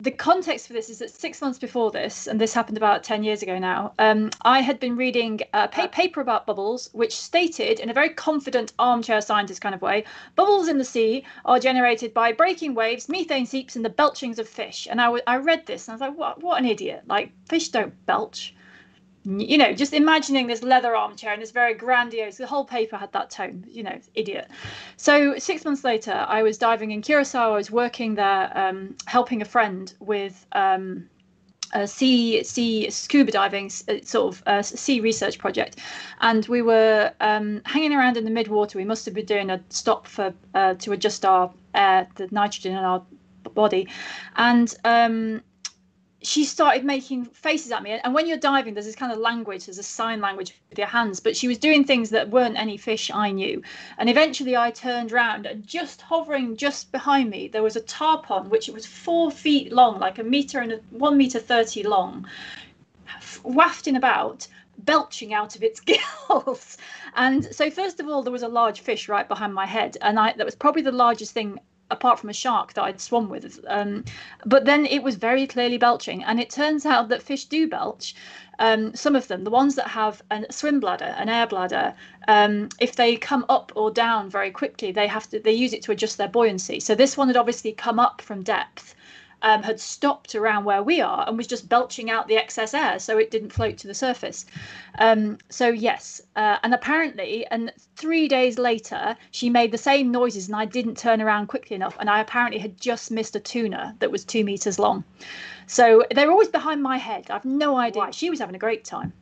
the context for this is that six months before this, and this happened about 10 years ago now, um, I had been reading a pa- paper about bubbles, which stated in a very confident armchair scientist kind of way bubbles in the sea are generated by breaking waves, methane seeps, and the belchings of fish. And I, w- I read this and I was like, what, what an idiot. Like, fish don't belch you know, just imagining this leather armchair and this very grandiose, the whole paper had that tone, you know, idiot. So six months later, I was diving in Curacao. I was working there, um, helping a friend with um, a sea sea scuba diving uh, sort of uh, sea research project, and we were um, hanging around in the midwater. We must have been doing a stop for uh, to adjust our air, the nitrogen in our body, and um, she started making faces at me. And when you're diving there's this kind of language there's a sign language with your hands but she was doing things that weren't any fish i knew. And eventually i turned around and just hovering just behind me there was a tarpon which was four feet long like a meter and a, one meter 30 long wafting about belching out of its gills. And so first of all there was a large fish right behind my head. And i that was probably the largest thing apart from a shark that I'd swum with. Um, but then it was very clearly belching, and it turns out that fish do belch. Um, some of them, the ones that have a swim bladder, an air bladder, um, if they come up or down very quickly, they have to they use it to adjust their buoyancy. So this one had obviously come up from depth um, had stopped around where we are and was just belching out the excess air so it didn't float to the surface. Um, so, yes, uh, and apparently, and three days later, she made the same noises and I didn't turn around quickly enough. And I apparently had just missed a tuna that was two meters long. So they're always behind my head. I've no idea. Why. She was having a great time.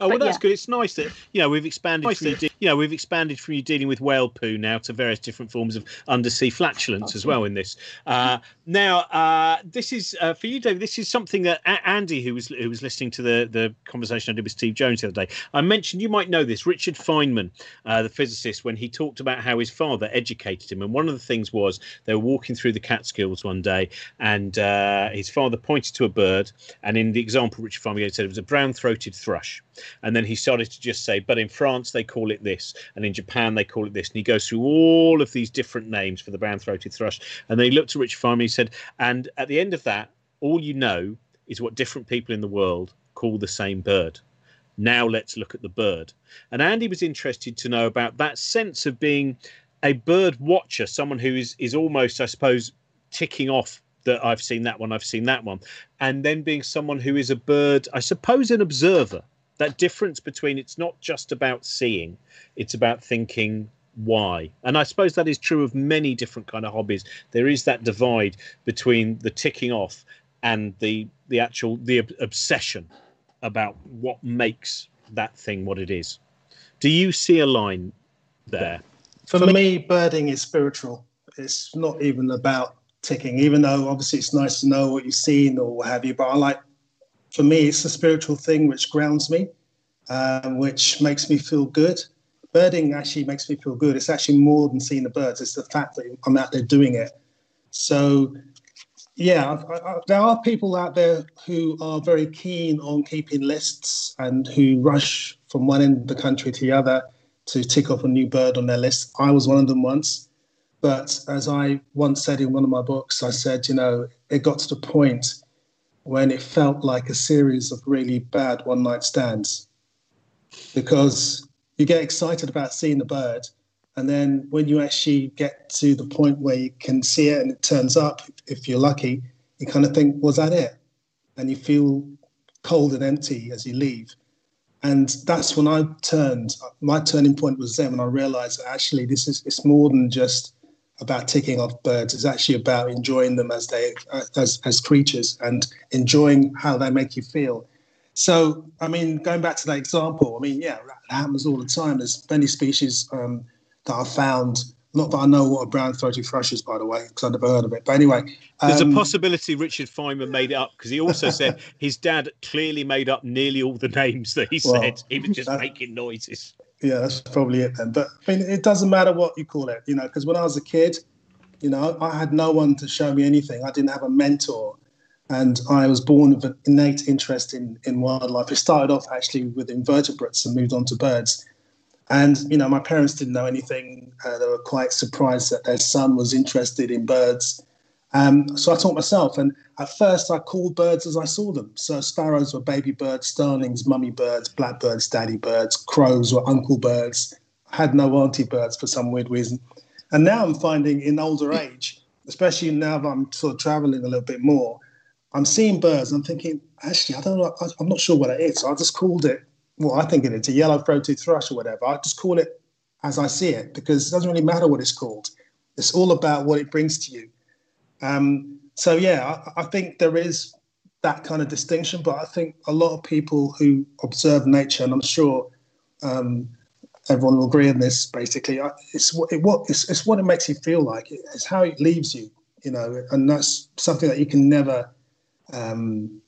Oh well, that's yeah. good. It's nice that you know we've expanded. Nice from you, you know we've expanded from you dealing with whale poo now to various different forms of undersea flatulence as well in this. Uh, now, uh, this is uh, for you, David. This is something that a- Andy, who was who was listening to the the conversation I did with Steve Jones the other day, I mentioned. You might know this. Richard Feynman, uh, the physicist, when he talked about how his father educated him, and one of the things was they were walking through the Catskills one day, and uh, his father pointed to a bird, and in the example Richard Feynman said it was a brown-throated thrush And then he started to just say, but in France they call it this, and in Japan they call it this. And he goes through all of these different names for the brown throated thrush. And then he looked at Richard and he said, and at the end of that, all you know is what different people in the world call the same bird. Now let's look at the bird. And Andy was interested to know about that sense of being a bird watcher, someone who is is almost, I suppose, ticking off that I've seen that one, I've seen that one, and then being someone who is a bird, I suppose, an observer. That difference between it's not just about seeing, it's about thinking why. And I suppose that is true of many different kind of hobbies. There is that divide between the ticking off and the the actual the obsession about what makes that thing what it is. Do you see a line there? For, For me, me, birding is spiritual. It's not even about ticking, even though obviously it's nice to know what you've seen or what have you. But I like, for me, it's a spiritual thing which grounds me, um, which makes me feel good. Birding actually makes me feel good. It's actually more than seeing the birds. It's the fact that I'm out there doing it. So yeah, I, I, there are people out there who are very keen on keeping lists and who rush from one end of the country to the other to tick off a new bird on their list. I was one of them once. But as I once said in one of my books, I said, you know, it got to the point when it felt like a series of really bad one night stands because you get excited about seeing the bird and then when you actually get to the point where you can see it and it turns up, if you're lucky, you kind of think, was that it? And you feel cold and empty as you leave. And that's when I turned. My turning point was then when I realized that actually this is it's more than just about ticking off birds. It's actually about enjoying them as they as as creatures and enjoying how they make you feel. So, I mean, going back to that example, I mean, yeah, it happens all the time. There's many species um, that I found. Not that I know what a brown throated thrush is, by the way, because I've never heard of it. But anyway, um, there's a um, possibility Richard Feynman made it up because he also said his dad clearly made up nearly all the names that he well, said. He was just that, making noises. Yeah, that's probably it then. But I mean, it doesn't matter what you call it, you know, because when I was a kid, you know, I had no one to show me anything. I didn't have a mentor and I was born with an innate interest in, in wildlife. It started off actually with invertebrates and moved on to birds. And you know, my parents didn't know anything. Uh, they were quite surprised that their son was interested in birds. Um, so I taught myself. And at first, I called birds as I saw them. So sparrows were baby birds, starlings, mummy birds, blackbirds, daddy birds, crows were uncle birds. I had no auntie birds for some weird reason. And now I'm finding in older age, especially now that I'm sort of traveling a little bit more, I'm seeing birds. I'm thinking, actually, I don't know. I'm not sure what it is. So I just called it well, I think it is a yellow throated thrush or whatever. I just call it as I see it because it doesn't really matter what it's called. It's all about what it brings to you. Um, so yeah, I, I, think there is that kind of distinction, but I think a lot of people who observe nature, and I'm sure um, everyone will agree on this. Basically, it's what it what it's, it's what it makes you feel like. It's how it leaves you, you know, and that's something that you can never, um,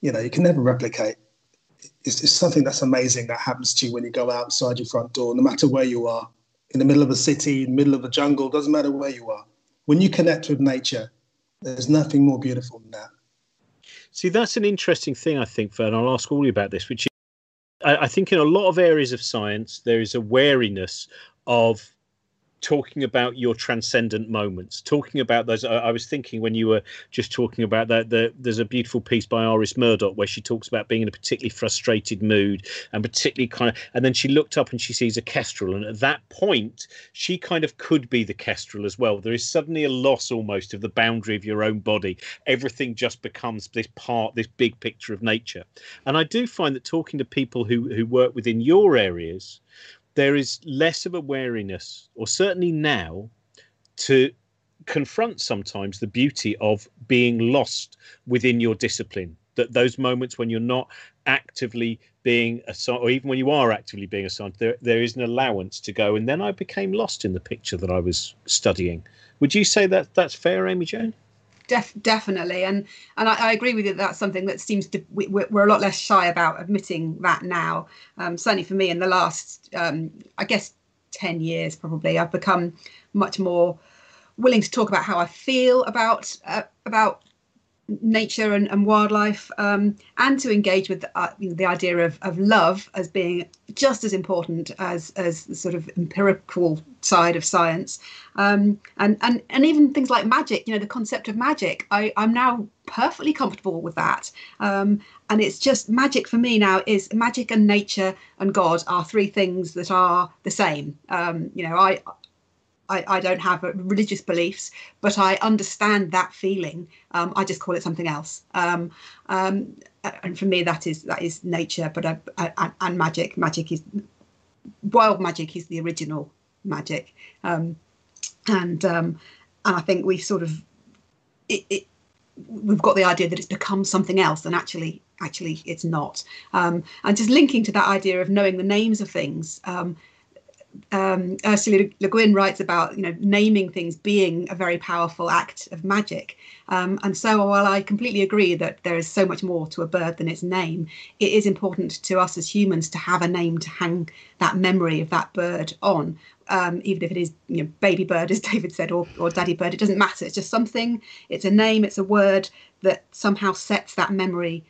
you know, you can never replicate it's, it's something that's amazing that happens to you when you go outside your front door, no matter where you are, in the middle of a city, in the middle of a jungle, doesn't matter where you are. When you connect with nature, there's nothing more beautiful than that. See, that's an interesting thing, I think, Fern. I'll ask all you about this, which is, I, I think in a lot of areas of science, there is a wariness of talking about your transcendent moments, talking about those. I, I, was thinking when you were just talking about that, the, there's a beautiful piece by Iris Murdoch where she talks about being in a particularly frustrated mood and particularly kind of, and then she looked up and she sees a kestrel. And at that point, she kind of could be the kestrel as well. There is suddenly a loss almost of the boundary of your own body. Everything just becomes this part, this big picture of nature. And I do find that talking to people who, who work within your areas, there is less of a wariness, or certainly now, to confront sometimes the beauty of being lost within your discipline. That those moments when you're not actively being assigned, or even when you are actively being assigned, there there is an allowance to go. And then I became lost in the picture that I was studying. Would you say that that's fair, Amy Jane? Def, definitely, and and I, I, agree with you. That that's something that seems to we, are a lot less shy about admitting that now. Um, certainly for me, in the last, um, I guess, ten years, probably, I've become much more willing to talk about how I feel about uh, about nature and, and wildlife um, and to engage with uh, you know, the idea of, of love as being just as important as as the sort of empirical side of science. Um, and, and and even things like magic you know the concept of magic I, I'm now perfectly comfortable with that. Um, and it's just magic for me now is magic and nature and God are three things that are the same. Um, you know I I, I, don't have religious beliefs, but I understand that feeling. Um, I just call it something else. Um, um, and for me, that is that is nature. But I, I, and magic, magic is wild magic is the original magic, um, and um, and I think we've sort of it, it, we've got the idea that it's become something else, and actually actually it's not. Um, and just linking to that idea of knowing the names of things um, Ursula Le Guin writes about you know naming things being a very powerful act of magic. Um, and so while I completely agree that there is so much more to a bird than its name, it is important to us as humans to have a name to hang that memory of that bird on. Um, even if it is you know baby bird as David said or, or daddy bird, it doesn't matter. It's just something. It's a name. It's a word that somehow sets that memory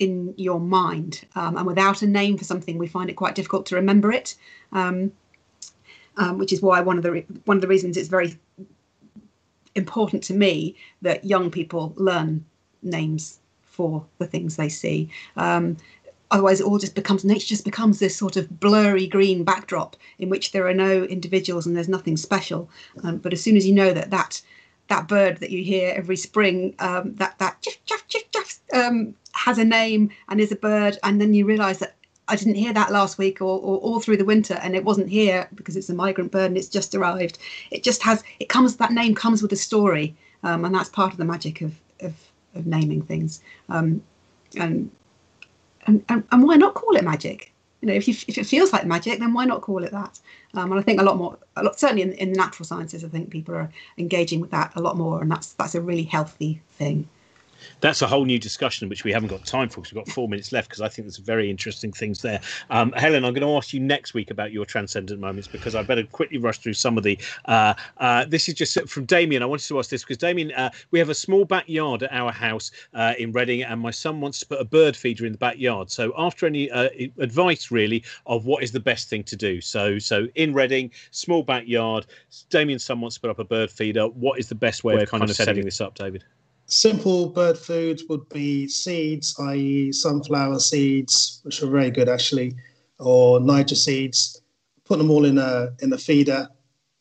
in your mind. Um, and without a name for something, we find it quite difficult to remember it. Um, um, which is why one of the re- one of the reasons it's very important to me that young people learn names for the things they see. Um, otherwise, it all just becomes nature just becomes this sort of blurry green backdrop in which there are no individuals and there's nothing special. Um, but as soon as you know that that that bird that you hear every spring, um, that that jiff, jiff, um, has a name and is a bird, and then you realise that I didn't hear that last week or, or all through the winter, and it wasn't here because it's a migrant bird and it's just arrived. It just has it comes that name comes with a story, um, and that's part of the magic of of, of naming things. Um, and, and and and why not call it magic? You know, if you if it feels like magic, then why not call it that? Um, and I think a lot more, a lot certainly in, in natural sciences, I think people are engaging with that a lot more, and that's that's a really healthy thing that's a whole new discussion which we haven't got time for because we've got four minutes left because I think there's very interesting things there. Um, Helen, I'm going to ask you next week about your transcendent moments because I better quickly rush through some of the. Uh, uh, this is just from Damien. I wanted to ask this because Damien, uh, we have a small backyard at our house uh, in Reading, and my son wants to put a bird feeder in the backyard. So after any uh, advice, really, of what is the best thing to do. So so in Reading, small backyard, Damien's son wants to put up a bird feeder. What is the best way, way of kind of setting this up, David? Simple bird food would be seeds, i.e., sunflower seeds, which are very good actually, or Niger seeds. Put them all in a in a feeder,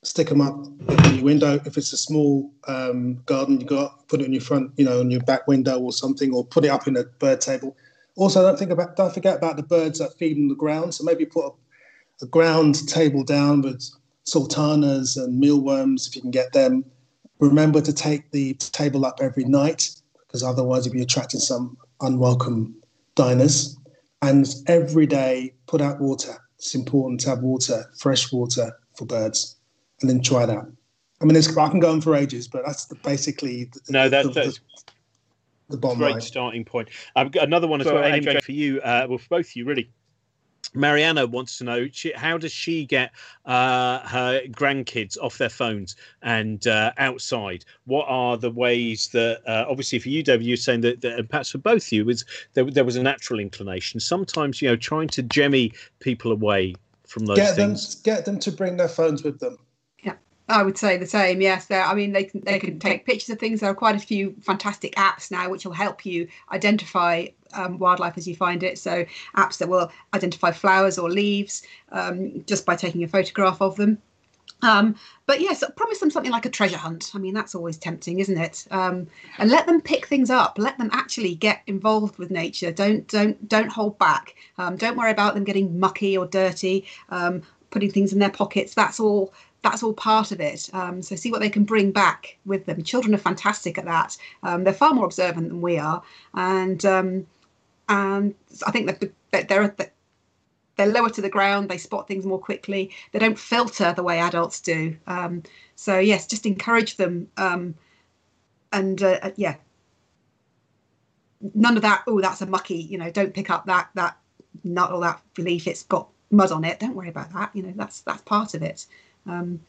stick them up in your window. If it's a small um, garden you got, put it in your front, you know, on your back window or something, or put it up in a bird table. Also, don't think about don't forget about the birds that feed on the ground. So maybe put a, a ground table down with sultanas and mealworms if you can get them Remember to take the table up every night because otherwise you'll be attracting some unwelcome diners. And every day, put out water. It's important to have water, fresh water for birds, and then try that. I mean, I can go on for ages, but that's the, basically the, no, that, the, that's the, the bottom great line. starting point. I've got another one as well, Amy, for you. Uh, well, for both of you, really. Mariana wants to know she, how does she get uh, her grandkids off their phones and uh, outside? What are the ways that, uh, obviously, for you, David, you're saying that, that, and perhaps for both of you, was there, there was a natural inclination. Sometimes, you know, trying to jemmy people away from those get things. Them, get them to bring their phones with them. I would say the same. Yes, there. I mean, they can they can take pictures of things. There are quite a few fantastic apps now which will help you identify um, wildlife as you find it. So apps that will identify flowers or leaves um, just by taking a photograph of them. Um, but yes, promise them something like a treasure hunt. I mean, that's always tempting, isn't it? Um, and let them pick things up. Let them actually get involved with nature. Don't don't don't hold back. Um, don't worry about them getting mucky or dirty. Um, putting things in their pockets. That's all that's all part of it. Um, so see what they can bring back with them. Children are fantastic at that. Um, they're far more observant than we are, and um, and I think that they're they're lower to the ground. They spot things more quickly. They don't filter the way adults do. Um, so yes, just encourage them. Um, and uh, uh, yeah, none of that. Oh, that's a mucky. You know, don't pick up that that nut or that leaf. It's got mud on it. Don't worry about that. You know, that's that's part of it. Um,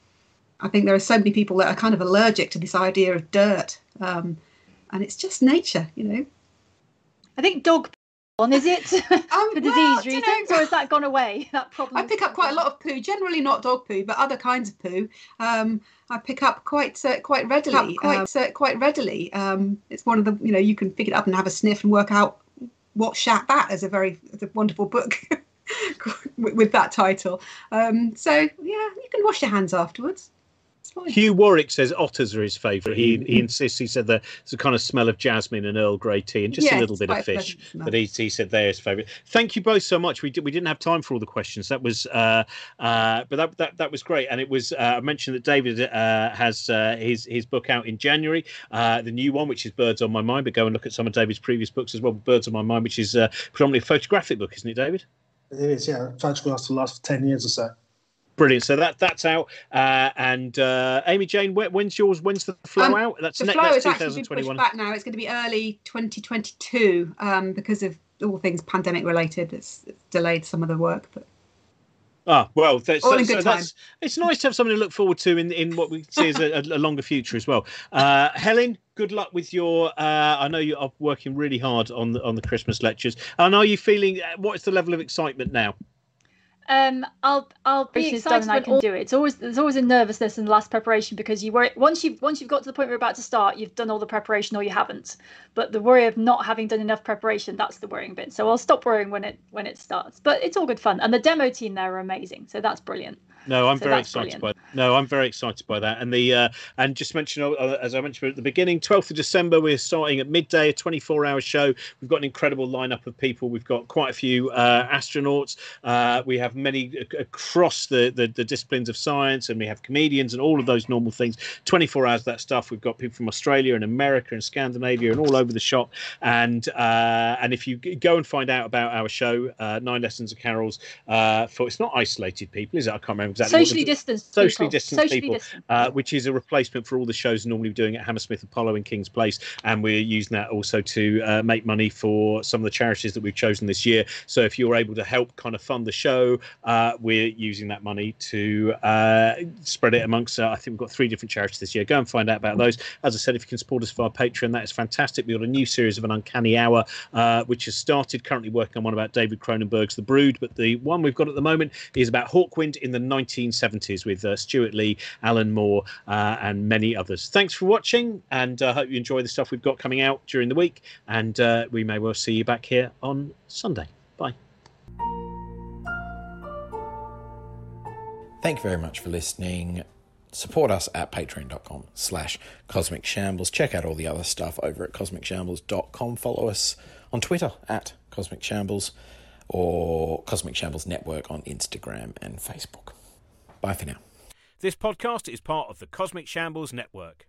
I think there are so many people that are kind of allergic to this idea of dirt. Um, and it's just nature, you know. I think dog on is it Um, for well, disease you reasons, know- or has that gone away? That problem. I pick up gone quite a lot of poo. Generally not dog poo, but other kinds of poo. Um, I pick up quite uh, quite readily. Quite uh, quite readily. Um, it's one of the you know you can pick it up and have a sniff and work out what shat that is a very it's a wonderful book with, with that title. Um, so yeah, you can wash your hands afterwards. Hugh Warwick says otters are his favourite. He he insists. He said there's a kind of smell of jasmine and Earl Grey tea and just Yeah, a little bit of fish. But he, he said they're his favourite. Thank you both so much. We did, we didn't have time for all the questions. That was uh, uh, but that, that that was great. And it was uh, I mentioned that David uh, has uh, his his book out in January, uh, the new one which is Birds on My Mind. But go and look at some of David's previous books as well. Birds on My Mind, which is uh, predominantly a photographic book, isn't it, David? It is, yeah. Photographs for the last 10 years or so. Brilliant. So that that's out. Uh, and uh, Amy Jane, when, when's yours? When's the flow Um, out? That's The ne- flow that's has actually been pushed back now. It's going to be early 2022 um, because of all things pandemic related. It's, it's delayed some of the work, but Ah, well, that's, All in so good that's it's nice to have something to look forward to in, in what we see as a, a longer future as well. Uh, Helen, good luck with your. Uh, I know you are working really hard on the on the Christmas lectures. And are you feeling? uh, What is the level of excitement now? Um, I'll I'll be excited done when I can all- do it. It's always there's always a nervousness in the last preparation because you worry once you've once you've got to the point where you're about to start, you've done all the preparation or you haven't. But the worry of not having done enough preparation, that's the worrying bit. So I'll stop worrying when it when it starts. But it's all good fun. And the demo team there are amazing. So that's brilliant. No, I'm So very excited brilliant. by. No, I'm very excited by that. And the uh, and just mention uh, as I mentioned at the beginning, 12th of December, we're starting at midday, a 24-hour show. We've got an incredible lineup of people. We've got quite a few uh, astronauts. Uh, we have many across the, the the disciplines of science, and we have comedians and all of those normal things. 24 hours of that stuff. We've got people from Australia and America and Scandinavia and all over the shop. And uh, and if you go and find out about our show, uh, Nine Lessons of Carols, uh, for it's not isolated people, is it? I can't remember exactly. Socially distanced. socially people. distanced Socially people, distant. uh, which is a replacement for all the shows normally doing at Hammersmith Apollo in King's Place. And we're using that also to uh, make money for some of the charities that we've chosen this year. So if you're able to help kind of fund the show, uh, we're using that money to uh, spread it amongst, uh, I think we've got three different charities this year. Go and find out about those. As I said, if you can support us via Patreon, that is fantastic. We've got a new series of An Uncanny Hour, uh, which has started, currently working on one about David Cronenberg's The Brood. But the one we've got at the moment is about Hawkwind in the 1970s with uh, Stewart Lee, Alan Moore, uh, and many others. Thanks for watching, and I hope you enjoy the stuff we've got coming out during the week. And uh, we may well see you back here on Sunday. Bye. Thank you very much for listening. Support us at patreon.com slash cosmic shambles. Check out all the other stuff over at cosmicshambles.com. Follow us on Twitter at cosmic shambles or Cosmic Shambles Network on Instagram and Facebook. Bye for now. This podcast is part of the Cosmic Shambles Network.